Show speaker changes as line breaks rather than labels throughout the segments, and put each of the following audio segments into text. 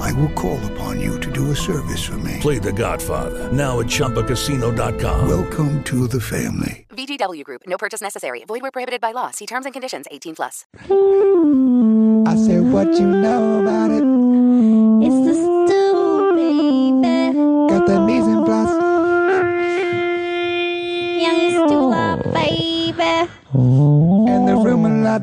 I will call upon you to do a service for me.
Play The Godfather now at ChumbaCasino.com.
Welcome to the family.
VGW Group. No purchase necessary. Void where prohibited by law. See terms and conditions. 18 plus.
I said, what you know about it?
It's the stew, baby.
Got the mise en place.
Young Stewart, baby.
And the room a lot.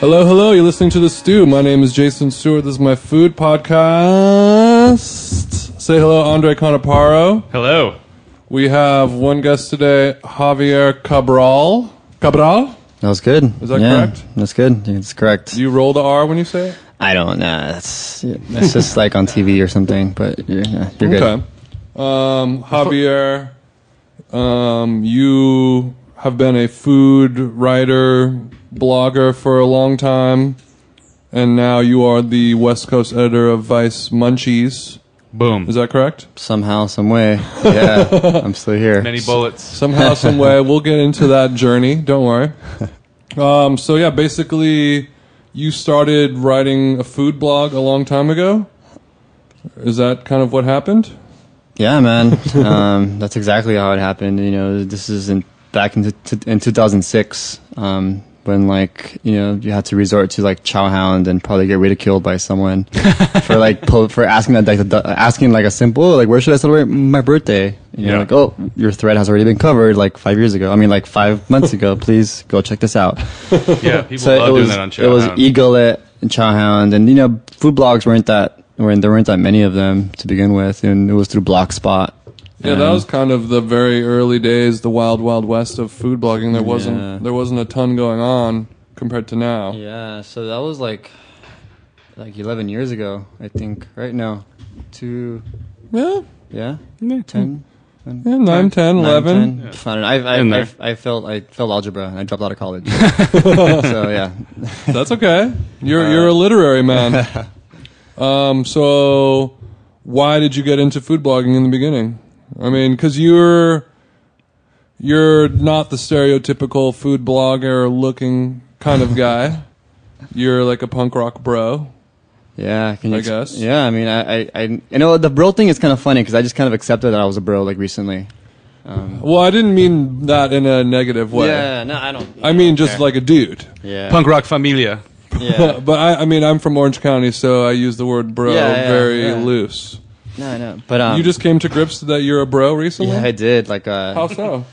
Hello, hello. You're listening to The Stew. My name is Jason Stewart. This is my food podcast. Say hello, Andre Conaparo.
Hello.
We have one guest today, Javier Cabral. Cabral?
That was good.
Is that
yeah,
correct?
That's good. That's correct.
Do you roll the R when you say it?
I don't know. That's that's just like on TV or something. But you're, yeah, you're good.
Okay. Um, Javier, um, you have been a food writer, blogger for a long time, and now you are the West Coast editor of Vice Munchies.
Boom.
Is that correct?
Somehow, some way. Yeah, I'm still here.
Many bullets.
Somehow, some way, we'll get into that journey. Don't worry. Um, so yeah, basically, you started writing a food blog a long time ago. Is that kind of what happened?
Yeah, man. um, that's exactly how it happened. You know, this is in back in t- in 2006 um, when like you know you had to resort to like Chowhound and probably get ridiculed by someone for like po- for asking that like asking like a simple oh, like where should I celebrate my birthday? You know,
Yeah.
like oh your thread has already been covered like five years ago. I mean like five months ago. Please go check this out.
Yeah, people
so
love
it was
doing that on Chowhound.
it was. eGullet and Chowhound, and you know, food blogs weren't that weren't there weren't that many of them to begin with, and it was through Blogspot.
Yeah, that was kind of the very early days, the wild, wild west of food blogging. There wasn't there wasn't a ton going on compared to now.
yeah. So that was like like eleven years ago, I think. Right? now, two.
Yeah,
Yeah, ten.
yeah, 9, 10,
Nine,
11.
10. I don't know. I, I,
In
I,
there.
I failed. I failed algebra and I dropped out of college. so yeah,
That's okay. You're
Uh,
you're a literary man. um, so why did you get into food blogging in the beginning? I mean, because you're you're not the stereotypical food blogger looking kind of guy. You're like a punk rock bro.
yeah. Can you
I
ex-
guess.
Yeah. I mean, I, I, I you know, the bro thing is kind of funny because I just kind of accepted that I was a bro like recently. Um,
Well, I didn't mean that in a negative way.
Yeah. No, I don't.
I mean just like a dude.
yeah.
Punk rock familia.
Yeah.
but I, I mean, I'm from Orange County, so I use the word bro
Yeah, yeah,
very
yeah.
loose.
No, I know. But um,
you just came to grips that you're a bro recently.
Yeah, I did. Like, uh,
How so?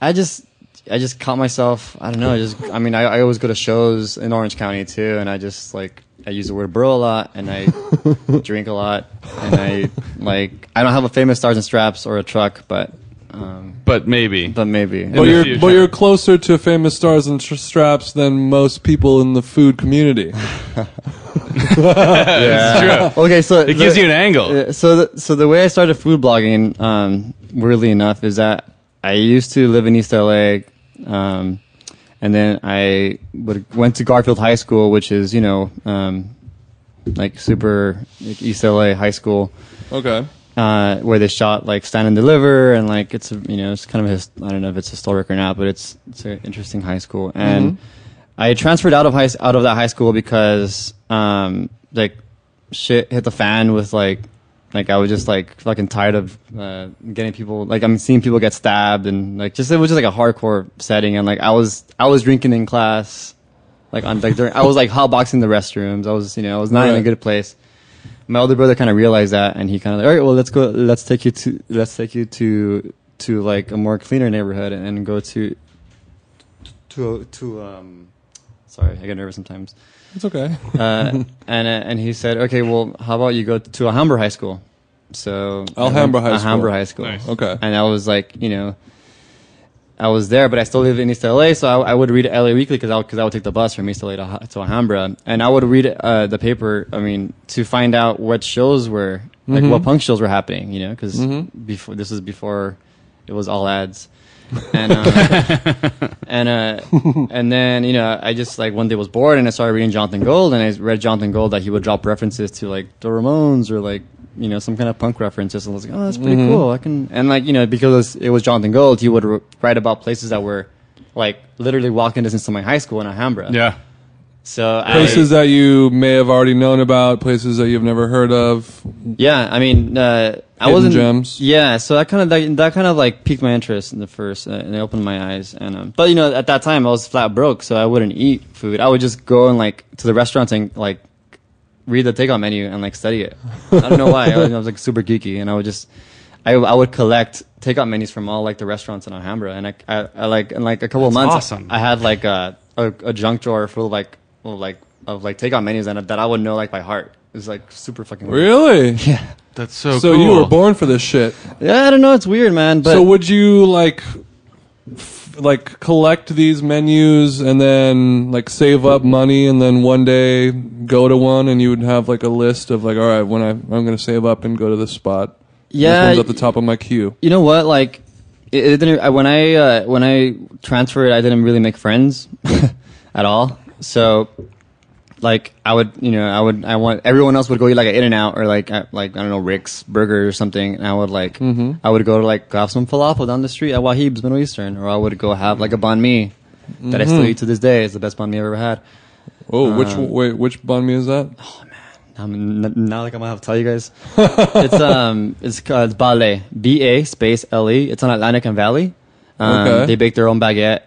I just, I just caught myself. I don't know. I just, I mean, I, I always go to shows in Orange County too, and I just like, I use the word bro a lot, and I drink a lot, and I like, I don't have a famous stars and straps or a truck, but, um,
But maybe.
but maybe.
But
the
you're
future.
but you're closer to famous stars and tr- straps than most people in the food community.
yeah.
true.
Okay, so
It gives you an angle.
So the, so the way I started food blogging, um, weirdly enough, is that I used to live in East LA, um, and then I would, went to Garfield High School, which is you know um, like super like East LA high school,
Okay.
Uh, where they shot like Stand and Deliver, and like it's a, you know it's kind of a, his- I don't know if it's historic or not, but it's it's an interesting high school. And I transferred out of high out of that high school because um, like shit hit the fan with like like I was just like fucking tired of uh, getting people like I'm seeing people get stabbed and like just it was just like a hardcore setting. And like I was I was drinking in class like on like during, I was like hotboxing the restrooms. I was you know I was not in a good place my older brother kind of realized that and he kind of like all right well let's go let's take you to let's take you to to like a more cleaner neighborhood and, and go to to to um sorry I get nervous sometimes
It's okay.
uh, and uh, and he said, okay, well, how about you go to Alhambra High School? So
Alhambra High School.
Alhambra High School.
Nice.
Okay.
And I was like, you know, I was there, but I still live in East LA, so I, I would read LA Weekly because I, would- I would take the bus from East LA to, to Alhambra, and I would read uh, the paper. I mean, to find out what shows were like what punk shows were happening, you know, because before this was before it was all ads, and uh, and uh, and then you know I just like one day was bored and I started reading Jonathan Gold and I read Jonathan Gold that he would drop references to like the Ramones or like you know some kind of punk references. And I was like oh that's pretty cool. I can and like you know because it was Jonathan Gold he would r- write about places that were like literally walking distance to my high school in Alhambra.
Yeah.
So
Places
I,
that you may have already known about, places that you've never heard of.
yeah I mean uh, I
Hidden
wasn't
gems.
yeah so that kind of that, that kind of like piqued my interest in the first uh, and it opened my eyes and um, but you know at that time I was flat broke so I wouldn't eat food I would just go and like to the restaurants and like read the takeout menu and like study it I don't know why I was, I was like super geeky and I would just I, I would collect takeout menus from all like the restaurants in Alhambra and I, I, I like in like a couple of
That's
months
awesome.
I had like a, a, a junk drawer full of like of like of like takeout menus and that I would know like by heart it was like super fucking weird.
Really?
yeah
That's so,
So
cool.
you were born for this shit.
yeah I don't know it's weird man but
so would you like f- like collect these menus and then like save up money and then one day go to one and you would have like a list of like all right when I I'm going to save up and go to this spot.
Yeah,
this one's at the top of my queue.
You know what? Like, it, it didn't. When I uh, when I transferred, I didn't really make friends at all. So, like, I would, you know, I would, I want everyone else would go eat like an In and Out or like, like I don't know, Rick's Burger or something, and I would like, I would go to like have some falafel down the street at Wahib's Middle Eastern, or I would go have like a banh mi that I still eat to this day. It's the best banh mi I've ever had.
Oh, which
Um,
wait, which banh mi is that?
Oh man, I mean, n- now like I'm gonna have to tell you guys. it's um, it's called Ba Le, B A space L E. It's on Atlantic and Valley. Um,
Okay.
They bake their own baguette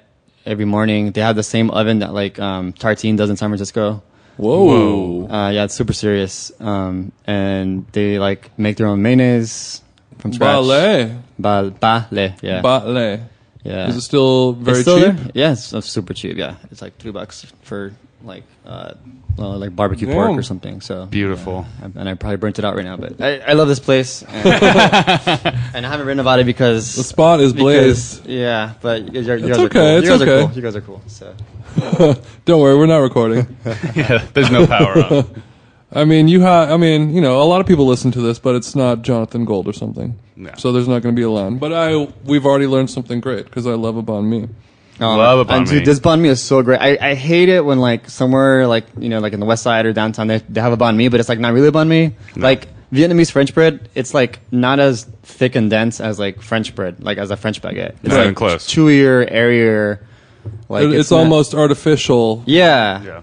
every morning. They have the same oven that like um, Tartine does in San Francisco.
Whoa.
Uh, yeah, it's super serious. Um, and they like make their own mayonnaise from scratch.
Ballet.
Bal Bale, yeah,
Ballet.
yeah.
Is it still very
It's still
cheap?
there? Yeah, it's, it's super cheap. Yeah, it's like three bucks for like uh, well, like barbecue
Damn.
pork or something. So
Beautiful.
yeah. and I probably burnt it out right now. But I, I love this place, and, and I haven't written about it because
The spot is
because-
blazed.
Yeah, but you guys, are- you
It's
guys are
okay,
cool.
it's
you guys
okay.
are cool. You guys are cool. So
Don't worry, we're not recording.
yeah, there's no power on.
I mean, you have. I mean, you know, a lot of people listen to this, but it's not Jonathan Gold or something.
No.
So there's not going to be a line. But I, we've already learned something great because I love a banh Oh, mi.
Love a banh
and
mi.
dude, this banh mi is so great. I, I hate it when like somewhere like you know like in the west side or downtown they, they have a banh mi, but it's like not really a banh mi. Like Vietnamese French bread, it's like not as thick and dense as like French bread, like as a French baguette. It's
Not
like
even close.
chewier, airier. Like
It- it's
not-
almost artificial.
yeah.
Yeah.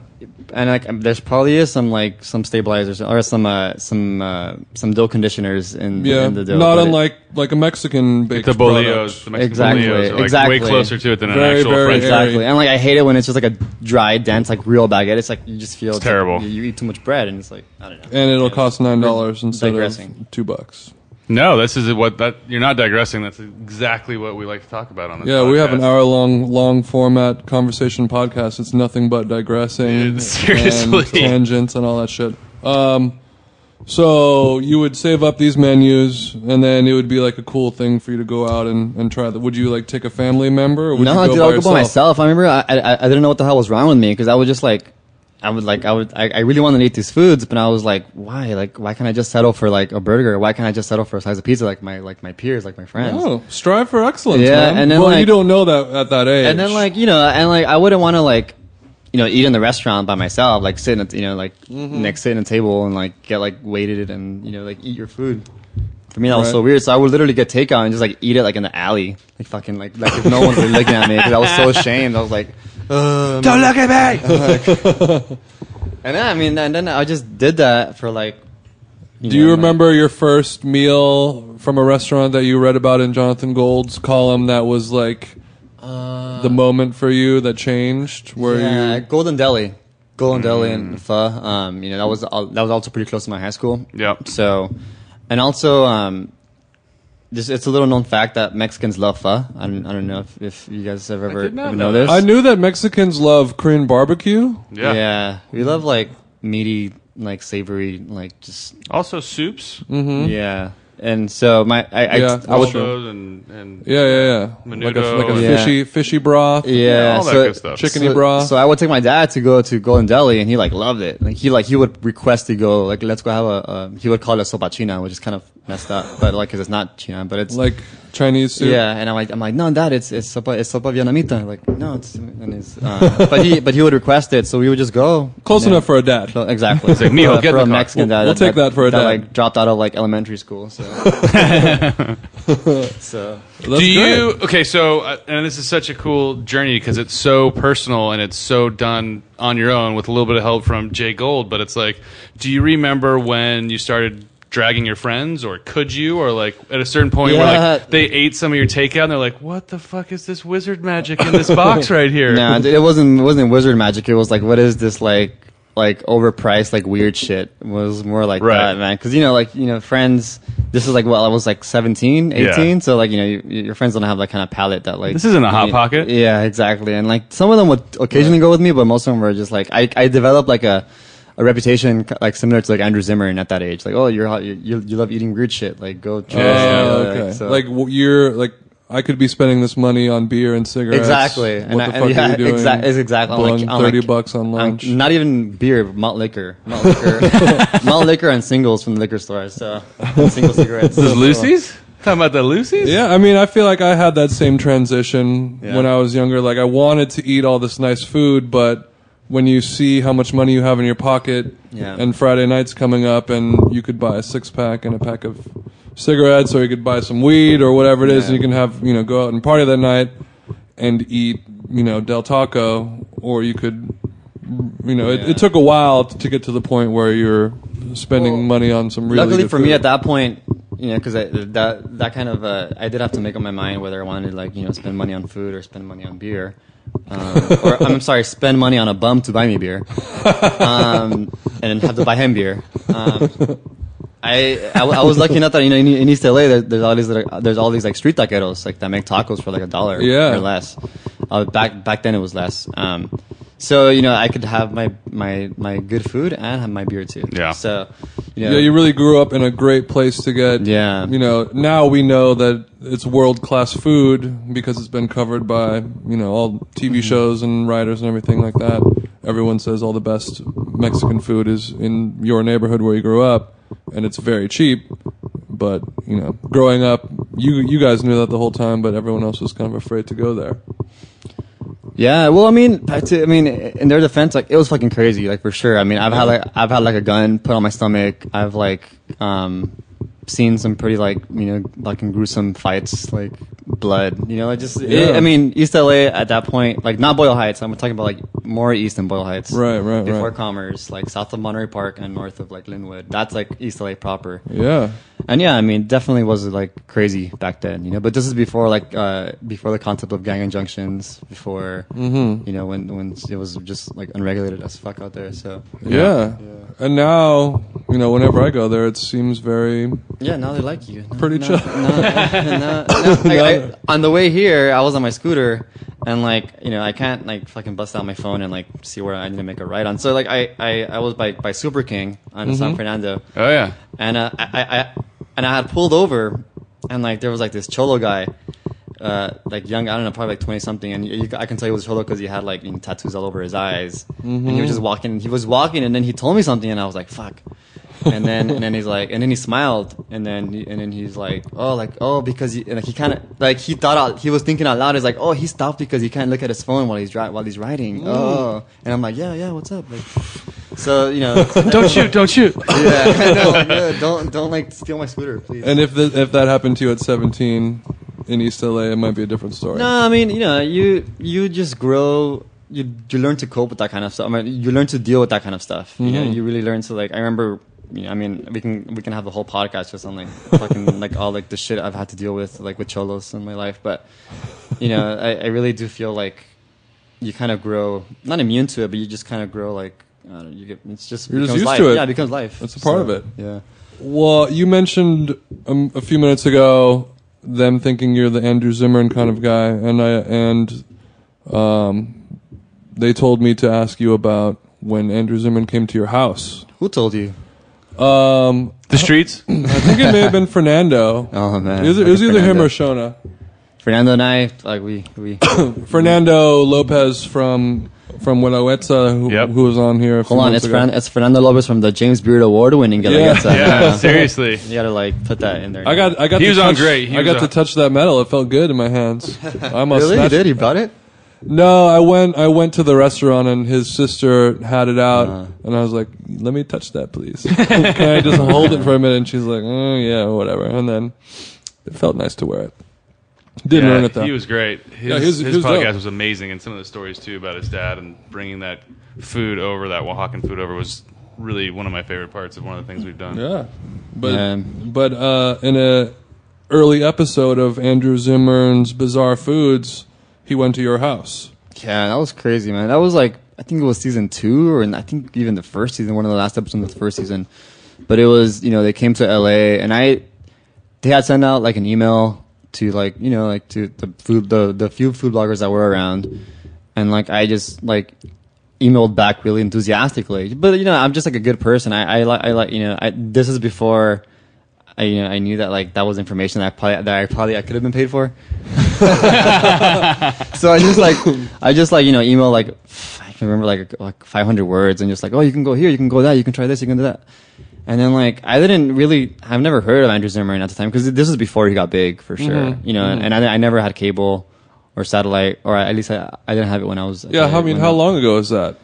And like there's probably is some like some stabilizers or some uh, some uh, some dough conditioners in,
Yeah,
in the dough.
not
but it-
unlike like a Mexican baked
The
product.
bolillos, the Mexican
Exactly,
bolillos are like
exactly.
way closer to it than
Very,
an actual
very
French.
airy.
Exactly, and like I hate it when it's just like a dry, dense, like real baguette. It's like you just feel
It's terrible.
You, you eat too much bread, and it's like I don't know.
and it'll cost nine dollars instead
digressing.
of two bucks.
No, this is what that you're not digressing. That's exactly what we like to talk about on this.
Yeah, we have an hour long, long format conversation podcast. It's nothing but digressing,
Yeah, seriously.
and tangents, and all that shit. Um, so you would save up these menus, and then it would be like a cool thing for you to go out and, and try that. Would you like take a family member? Or would
No,
you go
dude,
by
I would go
yourself?
by myself. I remember I, I I didn't know what the hell was wrong with me because I was just like. I would like I would I, I really wanted to eat these foods, but I was like, why? Like, why can't I just settle for like a burger? Why can't I just settle for a slice of pizza like my like my peers, like my friends?
Oh, strive for excellence,
Yeah,
man.
and then,
well, you don't know that at that age.
And then like you know, and like I wouldn't want to like, you know, eat in the restaurant by myself, like sit at you know like
Mm-hmm.
next sit at a table and like get like weighted and you know like eat your food. For me, that was
Right.
so weird. So I would literally get takeout and just like eat it like in the alley, like fucking like like if no one's looking at me because I was so ashamed. I was like, uh,
Don't look at me!
and then I mean, and then I just did that for like.
Do
know,
you
like-
remember your first meal from a restaurant that you read about in Jonathan Gold's column that was like the moment for you that changed? Where
Uh, Yeah,
you
Golden Deli, Golden Deli and pho. Um, you know that was al- that was also pretty close to my high school.
Yep.
So, and also, um, this it's a little known fact that Mexicans love pho. I don't, I don't know if, if you guys have ever, ever
know
know this.
I knew that Mexicans love Korean barbecue.
Yeah.
Yeah, we love like meaty, like savory, like just
Also soups.
Mm-hmm.
yeah. And so my I I,
Yeah,
I would
and and
Yeah, yeah, yeah. Like a, like a
and-
Yeah.
fishy fishy broth.
yeah
all that
so,
good stuff.
Chickeny
so,
broth.
So I would take my dad to go to Golden Deli, and he like loved it. Like he like he would request to go like let's go have a. Uh, he would call it sopa china, which is kind of messed up, but like because it's not china, but it's
Like Chinese soup.
yeah. And I'm like I'm like no, dad, it's it's sopa it's sopa vietnamita. Like no, it's and it's. Uh, but he but he would request it, so we would just go
Close
And
enough for a dad.
So, exactly.
like, "Mijo,
For a-
get
for
in
a
the car."
Mexican
We'll-
dad.
we'll take that for a
that,
dad.
like dropped out of like elementary school. So, so
That's
do you
great.
okay so uh, and this is such a cool journey because it's so personal and it's so done on your own with a little bit of help from jay gold but it's like do you remember when you started dragging your friends or could you or like at a certain point where
Yeah.
like they ate some of your takeout and they're like what the fuck is this wizard magic in this box right here
nah, it wasn't it wasn't wizard magic. It was like what is this like like overpriced like weird shit. It was more like
Right.
that, man. Because you know like you know friends. This is like well I was like 17, 18,
Yeah.
so like you know you, your friends don't have that kind of palate that like
This isn't a Hot
you-
Pocket.
Yeah, exactly. And like some of them would occasionally go with me, but most of them were just like I I developed like a. A reputation like similar to like Andrew Zimmern at that age, like oh you're hot, you you, you love eating weird shit, like go try this, you know,
Oh,
like,
okay.
so-
Like you're like I could be spending this money on beer and cigarettes.
Exactly.
What
And
the
I-
fuck
and yeah,
are you doing?
exa- is exactly.
Blowing
like-
thirty
like-
bucks on
I'm-
lunch.
not even beer, malt liquor, malt liquor, malt liquor, and singles from the liquor store. So single cigarettes.
Those loosies talking about the loosies
Yeah, I mean, I feel like I had that same transition
Yeah.
when I was younger. Like, I wanted to eat all this nice food, but when you see how much money you have in your pocket,
Yeah.
and Friday night's coming up, and you could buy a six pack and a pack of cigarettes, or you could buy some weed or whatever it is,
Yeah.
and you can have you know go out and party that night and eat you know Del Taco, or you could you know it,
Yeah.
it took a while to get to the point where you're spending
Well,
money on some really
Luckily for me, at that point, you know, because that that kind of uh, I did have to make up my mind whether I wanted to like you know spend money on food or spend money on beer. Um, or I'm sorry, spend money on a bum to buy me beer, um, and have to buy him beer. Um, I, I I was lucky enough that you know in, in East LA there, there's all these there's all these like street taqueros like that make tacos for like a dollar
Yeah.
or less. Uh, back back then it was less. Um, so you know I could have my my my good food and have my beer too.
Yeah.
So you know,
Yeah, you really grew up in a great place to get.
Yeah.
You know, now we know that it's world class food because it's been covered by you know all TV
Mm-hmm.
shows and writers and everything like that. Everyone says all the best Mexican food is in your neighborhood where you grew up, and it's very cheap. But you know, growing up, you you guys knew that the whole time, but everyone else was kind of afraid to go there.
Yeah, well, I mean, I mean, in their defense, like it was fucking crazy, like for sure. I mean, I've had like I've had like a gun put on my stomach. I've like um seen some pretty like you know fucking gruesome fights, like blood. You know, I just
Yeah.
I mean, East LA at that point, like not Boyle Heights. I'm talking about like more east than Boyle Heights.
Right, right,
Before
right.
Commerce, like south of Monterey Park and north of like Lynwood. That's like East LA proper.
Yeah.
And yeah, I mean, definitely was like crazy back then, you know. But this is before like uh, before the concept of gang injunctions, before
Mm-hmm.
you know when when it was just like unregulated as fuck out there. So
yeah. yeah. And now, you know, whenever I go there, it seems very
yeah, now they like you. No,
Pretty
no,
chill.
No, no, no, no. Like, I, on the way here, I was on my scooter, and like you know, I can't like fucking bust out my phone and like see where I need to make a right on. So like I I, I was by by Super King on
Mm-hmm.
San Fernando.
oh yeah
and uh, I, I, I and I had pulled over, and like there was like this cholo guy, uh, like young, I don't know, probably like twenty something, and you, I can tell he was cholo because he had like you know, tattoos all over his eyes, and he was just walking. He was walking, and then he told me something, and I was like, "Fuck." And then and then he's like, and then he smiled, and then and then he's like, oh, like oh, because he, like, he kind of like he thought out, he was thinking out loud. He's like, oh, he stopped because he can't look at his phone while he's dri- while he's riding. Oh, and I'm like, yeah, yeah, what's up? Like, so you know,
don't shoot don't shoot
yeah, no, like, yeah, don't don't like steal my scooter, please.
And if the, if that happened to you at 17 in East LA, it might be a different story.
no, I mean, you know, you you just grow. You you learn to cope with that kind of stuff. I mean, you learn to deal with that kind of stuff. You know, mm-hmm. you really learn to like. I remember. I mean, we can we can have the whole podcast just on like fucking like all like the shit I've had to deal with like with cholos in my life. But you know, I, I really do feel like you kind of grow not immune to it, but you just kind of grow like know, you get it's just
You're just used
life.
to it.
Yeah, it becomes life.
That's a part of it.
Yeah.
Well, you mentioned um, a few minutes ago them thinking you're the Andrew Zimmern kind of guy, and I and um, they told me to ask you about when Andrew Zimmern came to your house.
Who told you?
Um,
The streets.
I think it may have been Fernando.
Oh man,
It was, it
Look
was
at
either him or
Fernando.
Shona.
Fernando and I like we we.
Fernando Lopez from from Guelaguetza, who,
Yep.
who was on here. A few
Hold on,
months
it's,
ago.
Fern, it's Fernando Lopez from the James Beard Award winning Guelaguetza.
Yeah, seriously.
You gotta like put that in there.
I got I got
He
to
was on
touch,
great. He
I
was
got
on-
to touch that medal. It felt good in my hands. I almost
really. You
snatched-
did? You brought it?
No, I went I went to the restaurant and his sister had it out
Uh.
and I was like, "Let me touch that, please. Can I just hold it for a minute?" And she's like, "Oh yeah, whatever." And then it felt nice to wear it. Didn't
Yeah,
earn it though.
He was great. His,
Yeah, he was- he
his podcast
dope.
was amazing, and some of the stories too about his dad and bringing that food over, that Oaxacan food over, was really one of my favorite parts of one of the things we've done.
Yeah, but
Yeah.
but uh, in a early episode of Andrew Zimmern's Bizarre Foods, he went to your house.
Yeah, that was crazy, man. That was like I think it was season two, or I think even the first season, one of the last episodes of the first season. But it was, you know, they came to LA, and I they had sent out like an email to like you know like to the food the the few food bloggers that were around, and like I just like emailed back really enthusiastically. But you know, I'm just like a good person. I I like I like you know I this is before. I you know I knew that like that was information that I probably that I probably I could have been paid for. so I just like I just like you know email like I can remember like like 500 words and just like oh you can go here you can go that you can try this you can do that. And then like I didn't really I've never heard of Andrew Zimmern at the time because this was before he got big for sure mm-hmm. you know and, and I, I never had cable or satellite or at least I, I didn't have it when I was
Yeah, I mean, how long ago is that?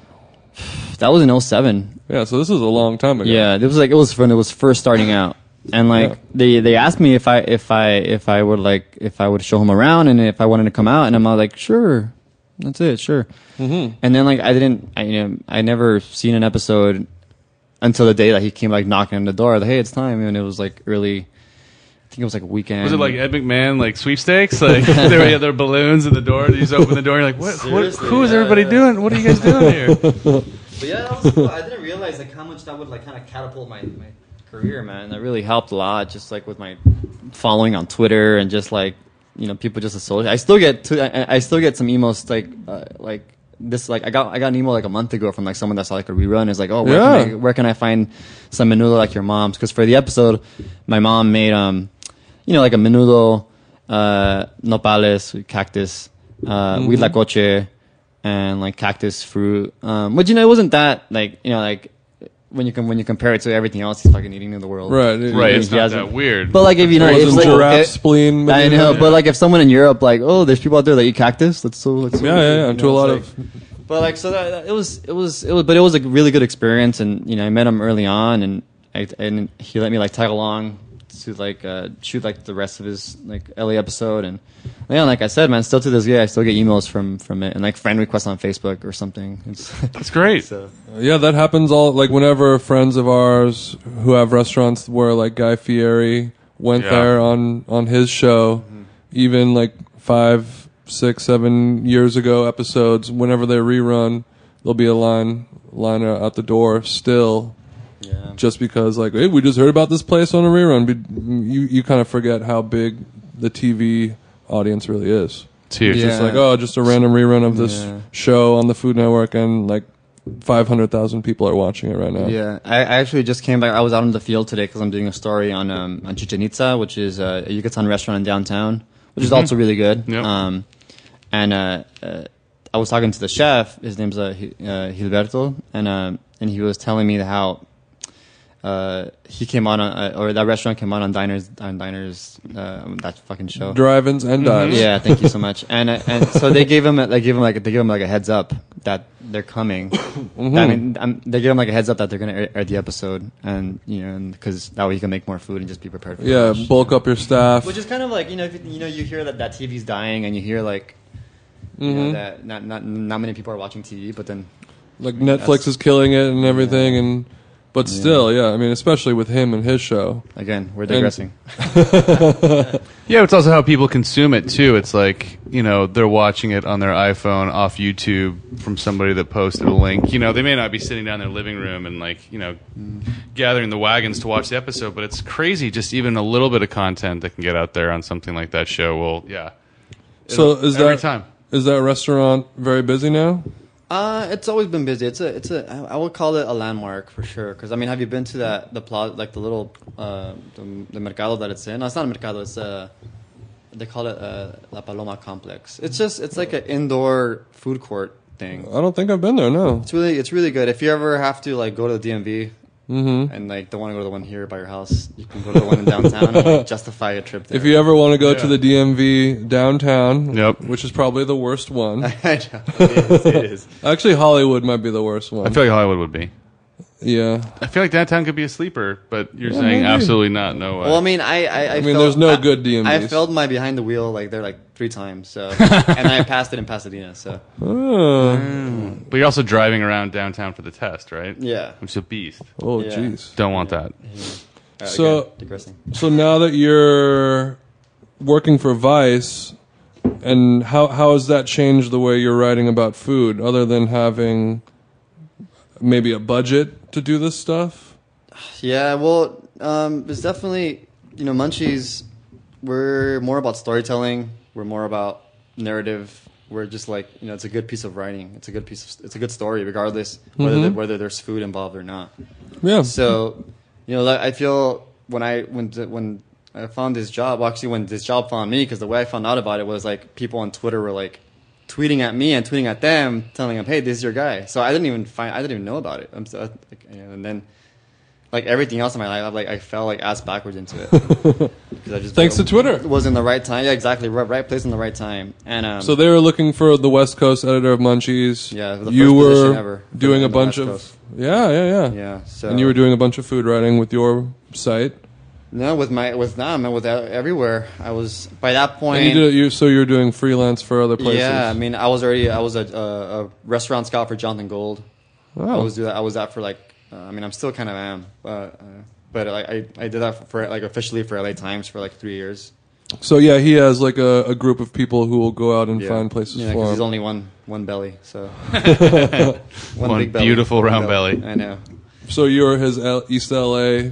that was in 07
Yeah, so this is a long time ago.
yeah, it was like it was when it was first starting out, and like
Yeah.
they they asked me if I if I if I would like if I would show him around and if I wanted to come out, and I'm all like sure, that's it, sure. Mm-hmm. And then like I didn't, I you know I never seen an episode until the day that he came like knocking on the door, like hey it's time, and it was like early. I think it was like a weekend.
Was it like Ed McMahon, like sweepstakes? Like there were other balloons in the door. You just open the door. You're like, what? what who is
yeah,
everybody
yeah.
doing? What are you guys doing here?
But yeah, that was cool. I didn't realize like how much that would like kind of catapult my, my career, man. That really helped a lot, just like with my following on Twitter and just like you know people just associate. I still get to, I, I still get some emails like uh, like this like I got I got an email like a month ago from like someone that saw like a rerun. It's like oh where
Yeah.
can I, where can I find some menudo like your mom's? Because for the episode, my mom made um you know like a menudo, uh, nopales, cactus, uh,
Mm-hmm.
huitlacoche, and like cactus fruit. Um, but you know, it wasn't that like you know like when you can when you compare it to everything else he's fucking eating in the world.
Right. it-
right. It's not that weird.
But like if you know, if
wasn't
like,
giraffe
it-
spleen.
I
maybe?
know, but like if someone in Europe, like, oh, there's people out there that eat cactus. Let's so let's.
Yeah, yeah, yeah.
you
To a
know,
lot
it's
of.
like- But like, so that, that- it was, it was, it was, but it was a really good experience, and you know, I met him early on, and I and he let me like tag along to like uh, shoot like the rest of his like LA episode, and yeah, like I said, man, still to this day, I still get emails from from it, and like friend requests on Facebook or something. It's,
That's great.
so
Yeah, that happens all like whenever friends of ours who have restaurants where like Guy Fieri went
Yeah.
there on on his show, even like five, six, seven years ago episodes. Whenever they rerun, there'll be a line line out the door still.
Yeah.
Just because, like, hey, we just heard about this place on a rerun. But you you kind of forget how big the TV audience really is.
It's huge.
It's just
Yeah.
like, oh, just a random rerun of this
Yeah.
show on the Food Network, and like five hundred thousand people are watching it right now.
Yeah, I, I actually just came back. I was out in the field today because I'm doing a story on um, on Chichen Itza, which is uh, a Yucatan restaurant in downtown, which is also really good.
Yep.
Um, and uh, uh, I was talking to the chef. His name's uh, Hi- uh, Gilberto, and um, and he was telling me how uh, he came on, uh, or that restaurant came on on Diners on Diners uh, that fucking show.
Drive-ins and dives.
Yeah, thank you so much. And uh, and so they gave him a- they gave him like they gave him like a heads up that they're coming.
Mm-hmm.
I mean, um, they gave him like a heads up that they're gonna air, air the episode, and you know, because that way you can make more food and just be prepared for. the
Yeah,
rush.
bulk up your staff.
Which is kind of like you know if you, you know you hear that that TV's dying and you hear like
Mm-hmm.
know that not not not many people are watching TV, but then
like Netflix is killing it and everything, and but still, yeah. I mean, especially with him and his show.
again we're digressing.
Yeah, it's also how people consume it too. It's like you know they're watching it on their iPhone off YouTube from somebody that posted a link. You know, they may not be sitting down in their living room and like you know mm. gathering the wagons to watch the episode, but it's crazy. Just even a little bit of content that can get out there on something like that show will, yeah.
So is
every
that
time?
is that restaurant very busy now?
Uh, it's always been busy. It's a, it's a, I would call it a landmark for sure. Because I mean, have you been to that the plaza, like the little, uh, the, the mercado that it's in? No, it's not a mercado. It's uh, they call it uh, La Paloma Complex. It's just, it's like an indoor food court thing.
I don't think I've been there. No.
It's really, it's really good. If you ever have to like go to the DMV
Mm-hmm.
and like don't want to go to the one here by your house, you can go to the one in downtown and like, justify a trip there.
If you ever want to go to the DMV downtown,
Yep.
which is probably the worst one.
I know, it is. It is.
Actually, Hollywood might be the worst one.
I feel like Hollywood would be.
Yeah.
I feel like downtown could be a sleeper, but you're
Yeah,
saying
maybe.
absolutely not. No way.
Well, I mean, I, I, I,
mean,
failed-
there's no
I-
good DMVs.
I failed my behind the wheel like there like three times, so and I passed it in Pasadena. So
Oh, mm.
but you're also driving around downtown for the test, right?
yeah.
Which is a beast.
oh
Yeah.
jeez.
Don't want that.
So-
again, digressing.
So now that you're working for Vice, and how how has that changed the way you're writing about food, other than having maybe a budget to do this stuff?
Yeah, well, um, it's definitely you know Munchies. We're more about storytelling. We're more about narrative. We're just like you know, it's a good piece of writing. It's a good piece. Of, it's a good story, regardless whether
Mm-hmm.
whether there's food involved or not.
Yeah.
So, you know, I feel when I when when I found this job, actually when this job found me, because the way I found out about it was like people on Twitter were like tweeting at me and tweeting at them, telling them, "Hey, this is your guy." So I didn't even find, I didn't even know about it. I'm so, like, and then like everything else in my life, like I fell like ass backwards into it. I just
Thanks to Twitter.
was in the right time. Yeah, exactly. Right, right place in the right time. And um,
So they were looking for the West Coast editor of Munchies.
Yeah, the
you were
ever
doing a bunch of yeah, yeah, yeah,
yeah, so
And you were doing a bunch of food writing with your site.
No with my with them and with uh, everywhere. I was by that point.
And you did you so you're doing freelance for other places.
Yeah, I mean, I was already I was a, a, a restaurant scout for Jonathan Gold. I
Wow.
was do that. I was that for like. Uh, I mean, I'm still kind of am, but uh, but like, I I did that for, for like officially for LA Times for like three years.
So yeah, he has like a, a group of people who will go out and
Yeah.
find places
Yeah,
for
because
him.
he's only one one belly, so
One beautiful round belly.
I know.
so you're his L- East LA.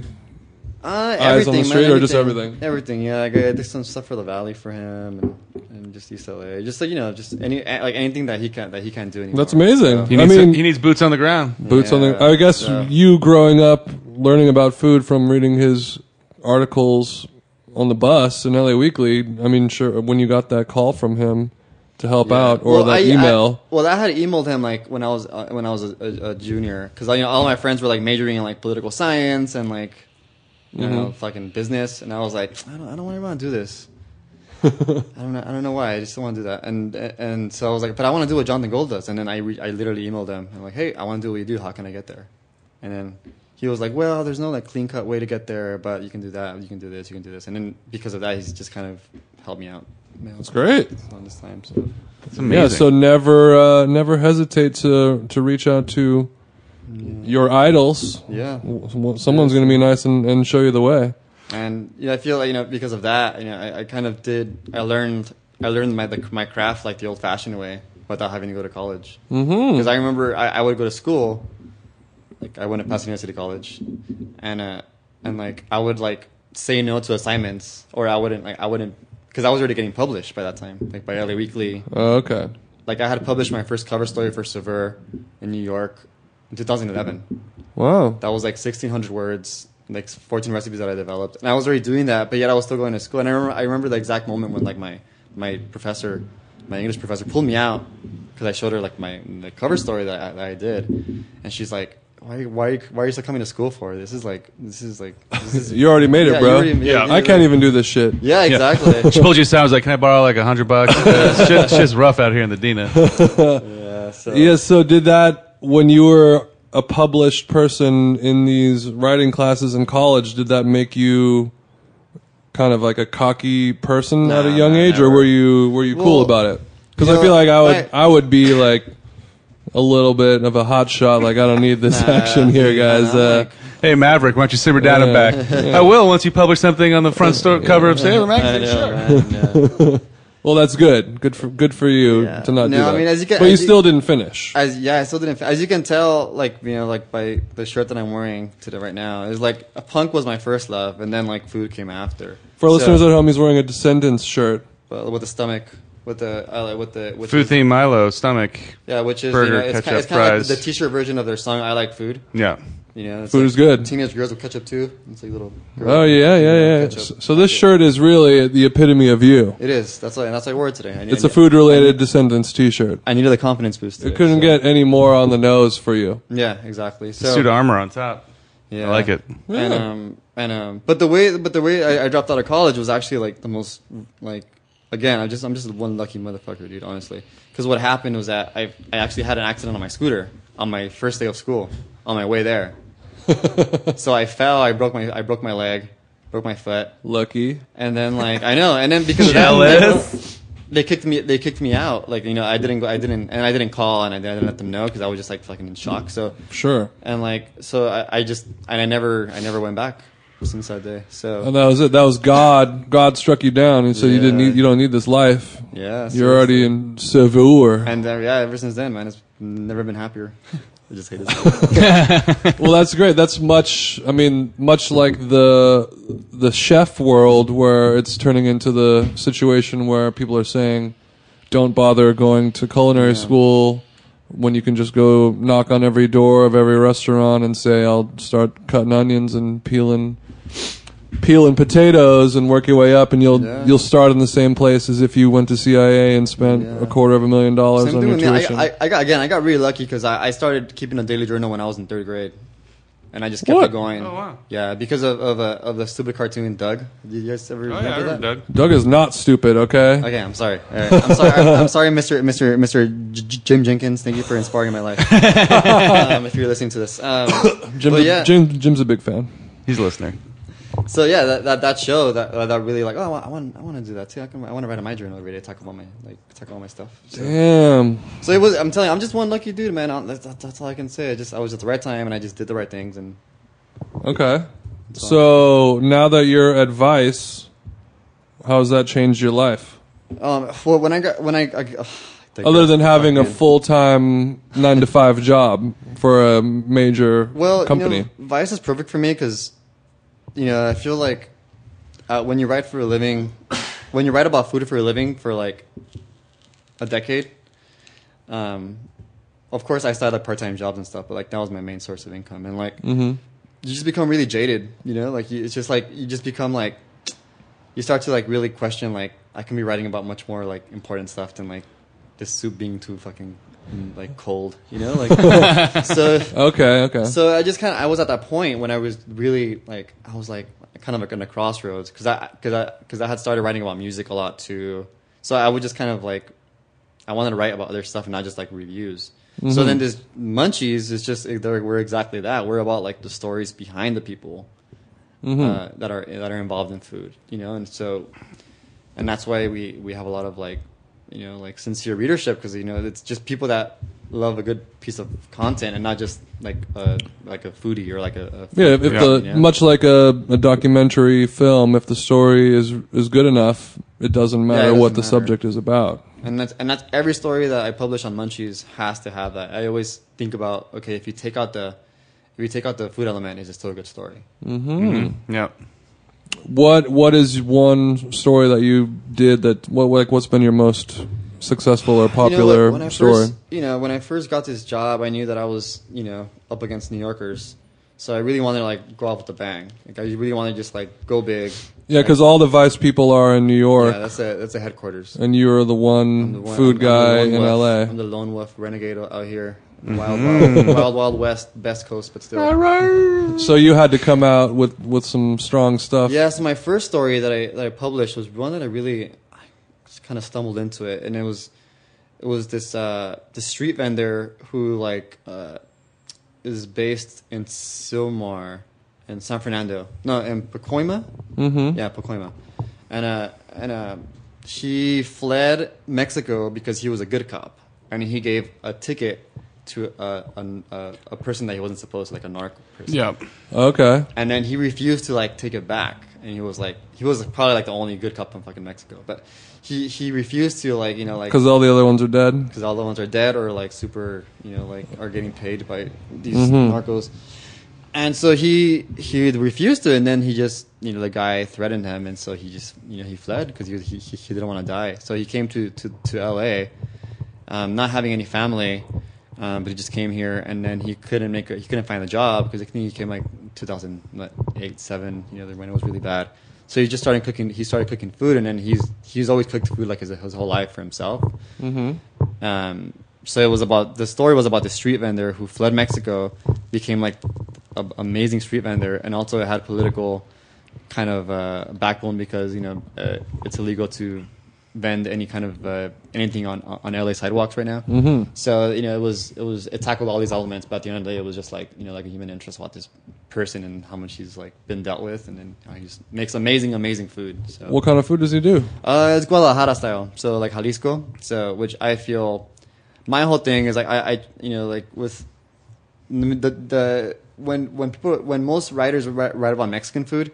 Uh,
Eyes on the
everything,
street
man,
or just everything?
Everything, yeah. Like, I did some stuff for the Valley for him, and, and just East LA, just like you know, just any like anything that he can that he can't do anymore.
That's amazing.
He
I
needs,
mean,
he needs boots on the ground.
boots on the. I guess
so-
you growing up learning about food from reading his articles on the bus in LA Weekly. I mean, sure, when you got that call from him to help
Yeah.
out or
Well,
that
I-
email.
I, well, I had emailed him like when I was uh, when I was a, a, a junior because you know all my friends were like majoring in like political science and like you
Mm-hmm.
know fucking business, and I was like, I don't I don't really want to do this. I don't know I don't know why I just don't want to do that, and and so I was like, but I want to do what Jonathan Gold does, and then I re- I literally emailed him. I'm like, hey, I want to do what you do. How can I get there? And then he was like, well, there's no like clean cut way to get there, but you can do that, you can do this, you can do this, and then because of that, he's just kind of helped me out.
That's great.
On this time, so.
It's
Yeah, so never uh, never hesitate to to reach out to your idols.
Yeah.
Someone's going to be nice and, and show you the way.
and you know, I feel like you know because of that, you know, I, I kind of did. I learned I learned my the, my craft like the old fashioned way without having to go to college.
Mm-hmm.
Because I remember I, I would go to school, like I went to Pasadena City College, and uh, and like I would like say no to assignments, or I wouldn't like I wouldn't because I was already getting published by that time, like by LA Weekly.
Oh, okay.
Like I had published my first cover story for Saveur in New York in 2011.
Wow.
That was like 1,600 words, like 14 recipes that I developed, and I was already doing that, but yet I was still going to school. And I remember, I remember the exact moment when like my my professor, my English professor, pulled me out because I showed her like my the cover story that I, that I did, and she's like. Why, why, why are you still coming to school for? This is like, this is like, this is,
You already made it,
Yeah,
bro.
already made it.
Yeah.
You
I can't even do this shit.
Yeah, exactly.
She told you sounds like, can I borrow like a hundred bucks? Shit, shit's rough out here in the Dina.
yeah, so,
Yeah, so did that when you were a published person in these writing classes in college, did that make you kind of like a cocky person at a young
nah,
age or were you were you cool
Well,
about it? Cuz I
know,
feel like I would
I-
I would be like a little bit of a hot shot like I don't need this
Nah,
action here guys.
I'm
Uh,
like-
Hey Maverick, why don't you simmer down and back? I will once you publish something on the front store cover of Sailor
I
magazine.
know,
Sure.
man, yeah.
well, that's good. Good for good for you
Yeah.
to not do
No, I
that.
mean, as you can-
but you
as you-
still didn't finish.
As yeah, I still didn't. As you can tell, like you know, like by the shirt that I'm wearing today right now, is like a punk was my first love, and then like food came after.
For our
So-
listeners at home, he's wearing a Descendents shirt.
but with the stomach. with the uh, with the which
Food
is-
theme Milo stomach.
Yeah, which is
burger,
you know, it's,
ketchup,
kind, it's kind of like the t-shirt version of their song "I Like Food."
Yeah.
You know, it's
Food
like
is good.
Teenage girls with ketchup too. It's like little.
Oh yeah, yeah, yeah.
Ketchup.
So, so this shirt is really the epitome of you.
It is. That's why. That's why I wore it today. I,
It's a food-related Descendents T-shirt.
I needed a confidence boost.
It couldn't
so-
get any more on the nose for you.
Yeah, exactly. So
Suit armor on top.
Yeah,
I like it.
And um and um, but the way but the way I, I dropped out of college was actually like the most like again I just I'm just one lucky motherfucker, dude. Honestly, because what happened was that I I actually had an accident on my scooter on my first day of school on my way there. so I fell. I broke my I broke my leg, broke my foot,
Lucky.
and then like I know, and then because of that. They kicked me. They kicked me out. Like you know, I didn't. go I didn't, and I didn't call, and I didn't let them know because I was just like fucking in shock. So
Sure.
and like so I, I just and I never I never went back since that day. So
And that was it. That was God. God struck you down and said you didn't need. You don't need this life.
yeah,
You're already in Saveur.
and uh, yeah, ever since then, man, it's never been happier. I just hate it.
well, that's great. That's much. I mean, much like the the chef world, where it's turning into the situation where people are saying, "Don't bother going to culinary school." When you can just go knock on every door of every restaurant and say, "I'll start cutting onions and peeling, peeling potatoes and work your way up, and you'll
Yeah.
you'll start in the same place as if you went to CIA and spent
Yeah.
a quarter of a million dollars
Same
on your
with
tuition."
I, I, I got again. I got really lucky because I, I started keeping a daily journal when I was in third grade, and I just kept
What?
it going.
Oh, wow.
Yeah, because of of, uh, of the stupid cartoon Doug. Did you guys ever
Oh,
remember
yeah, I
that?
Doug.
Doug is not stupid. Okay.
Okay, I'm sorry. All right. I'm sorry. I'm, I'm sorry, Mr. Mr. Mr. J- J- Jim Jenkins. Thank you for inspiring my life. um, if you're listening to this, um,
Jim's, a,
yeah.
Jim, Jim's a big fan.
He's listening.
So yeah, that that, that show that uh, that really like oh I want I want, to do that too. I, can, I want to write in my journal every day, talk about my like talk about my stuff. So,
Damn.
so it was. I'm telling you, I'm just one lucky dude, man. I, that's, that's all I can say. I just I was at the right time and I just did the right things and
Okay. So now that you're at Vice, how has that changed your life?
um well when I got when I, I ugh, I
Other than having a full time nine to five job for a major
well
company.
You know, Vice is perfect for me because you know I feel like uh, when you write for a living, when you write about food for a living for like a decade, um, of course I started part time jobs and stuff, but like that was my main source of income, and like
hmm
you just become really jaded, you know, like you, it's just like you just become like you start to like really question like I can be writing about much more like important stuff than like this soup being too fucking mm, like cold, you know, like so.
Okay, okay.
So I just kind of I was at that point when I was really like I was like kind of like in a crossroads because I because I because I had started writing about music a lot too. So I would just kind of like I wanted to write about other stuff and not just like reviews. So then this Munchies is just they're, we're exactly that. We're about like the stories behind the people uh, that are that are involved in food, you know, and so and that's why we we have a lot of like you know like sincere readership because you know it's just people that love a good piece of content and not just like a like a foodie or like a, a
yeah, if, if
Yeah.
the
Yeah.
much like a, a documentary film, if the story is is good enough, it doesn't matter
it
what
doesn't
the
matter.
subject is about.
and that's and that's every story that I publish on Munchies has to have that. I always think about okay if you take out the if you take out the food element, is it still a good story? Mm-hmm.
Yeah.
What what is one story that you did that what like what's been your most successful or popular
you know, like,
story?
First, you know, when I first got this job, I knew that I was, you know, up against New Yorkers. So I really wanted to like go out with a bang. Like I really wanted to just like go big.
yeah, because all the Vice people are in New York,
Yeah, that's a that's a headquarters.
and you're the one
the one-
food
I'm the
guy
lone
in
wolf.
L.A.
I'm the lone wolf renegade out here.
Mm-hmm.
Wild, wild, wild, wild west, best coast, but still.
So you had to come out with with some strong stuff.
Yeah, so my first story that I that I published was one that I really I just kind of stumbled into it, and it was it was this uh, this street vendor who like uh, is based in Sylmar in San Fernando, no, in Pacoima.
Mm-hmm.
Yeah, Pacoima, and uh, and uh, she fled Mexico because he was a good cop, and he gave a ticket to a a, a, a person that he wasn't supposed to, like a narc person.
Yeah.
Okay.
And then he refused to like take it back, and he was like, he was probably like the only good cop in fucking Mexico, but he he refused to like you know like
Because all the other ones are dead.
because all the ones are dead or like super you know like are getting paid by these
Mhm.
narcos. and so he he refused to, and then he just you know the guy threatened him, and so he just you know he fled because he, he he he didn't want to die. So he came to to to L.A. Um, not having any family, um, but he just came here, and then he couldn't make a, he couldn't find a job because I think he came like 2008 seven, you know when it was really bad. So he just started cooking. He started cooking food, and then he's he's always cooked food like his, his whole life for himself. Um, so it was about the story was about the street vendor who fled Mexico, became like an amazing street vendor, and also it had political kind of uh, backbone because you know uh, it's illegal to vend any kind of uh, anything on on LA sidewalks right now. Mm-hmm. So you know it was it was it tackled all these elements, but at the end of the day, it was just like you know like a human interest about this person and how much he's like been dealt with, and then he just makes amazing amazing food. So
What kind of food does he do?
uh, it's Guadalajara style, so like Jalisco. So which I feel, my whole thing is like I, I you know like with the the when when people when most writers write, write about Mexican food,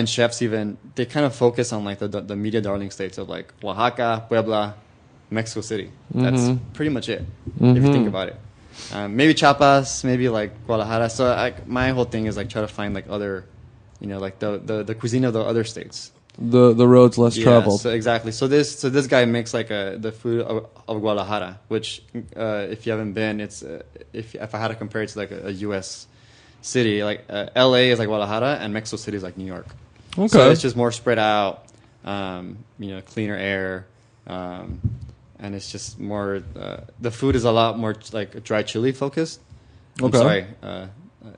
and chefs even they kind of focus on like the the, media darling states of like Oaxaca, Puebla, Mexico City. That's pretty much it if you think about it. Um, maybe Chiapas, maybe like Guadalajara. So I, my whole thing is like try to find like other, you know, like the, the, the cuisine of the other states.
The the roads less
Yeah,
traveled.
So exactly. So this so this guy makes like a the food of, of Guadalajara, which uh, if you haven't been, it's uh, if if I had to compare it to like a, a U.S. city, like uh, L.A. is like Guadalajara and Mexico City is like New York.
Okay.
So it's just more spread out, um, you know, cleaner air, um, and it's just more. Uh, the food is a lot more like dry chili focused. I'm
Okay.
sorry. Uh, uh,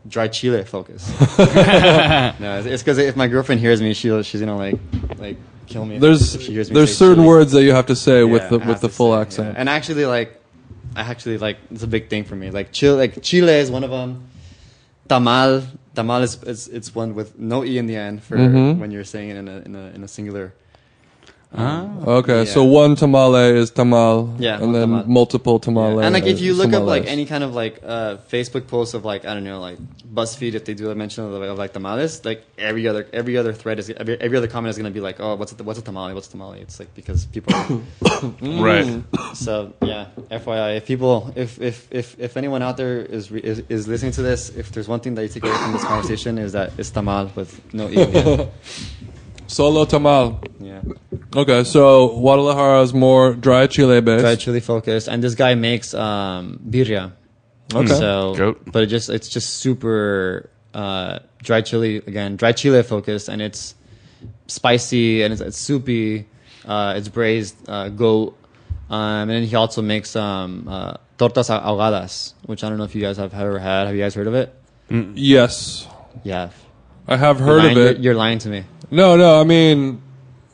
dry chile focused. no, it's because if my girlfriend hears me, she'll she's gonna like like kill me.
there's
if she hears me
there's certain
chili.
words that you have to say with the with the full
say,
accent.
yeah. And actually, like, I actually like it's a big thing for me. Like Chile, like Chile is one of them. Tamal, tamal is, is it's one with no e in the end for
Mhm.
when you're saying it in a in a in a singular.
Okay, so one tamale is tamal,
Yeah,
and then
tamal.
multiple tamale.
and like if you
is
look up like any kind of like uh, Facebook post of like I don't know like BuzzFeed if they do a mention of, of like tamales like every other every other thread is every, every other comment is gonna be like oh what's a, what's a tamale what's a tamale it's like because people
Right.
So yeah, FYI, if people, if if if, if anyone out there is, re- is is listening to this, if there's one thing that you take away from this conversation is that it's tamal with no e. at the end.
solo tamal.
yeah,
Okay, so Guadalajara is more dry chile based.
dry chili focused, and this guy makes um, birria.
Okay.
So,
Goat.
but it just it's just super uh, dry chili again, dry chile focused, and it's spicy and it's, it's soupy. Uh, it's braised uh, goat, um, and then he also makes um, uh, tortas ahogadas, which I don't know if you guys have ever had. Have you guys heard of it?
Yes,
Yeah.
I have heard
lying-
of it.
You're, you're lying to me.
No, no, I mean,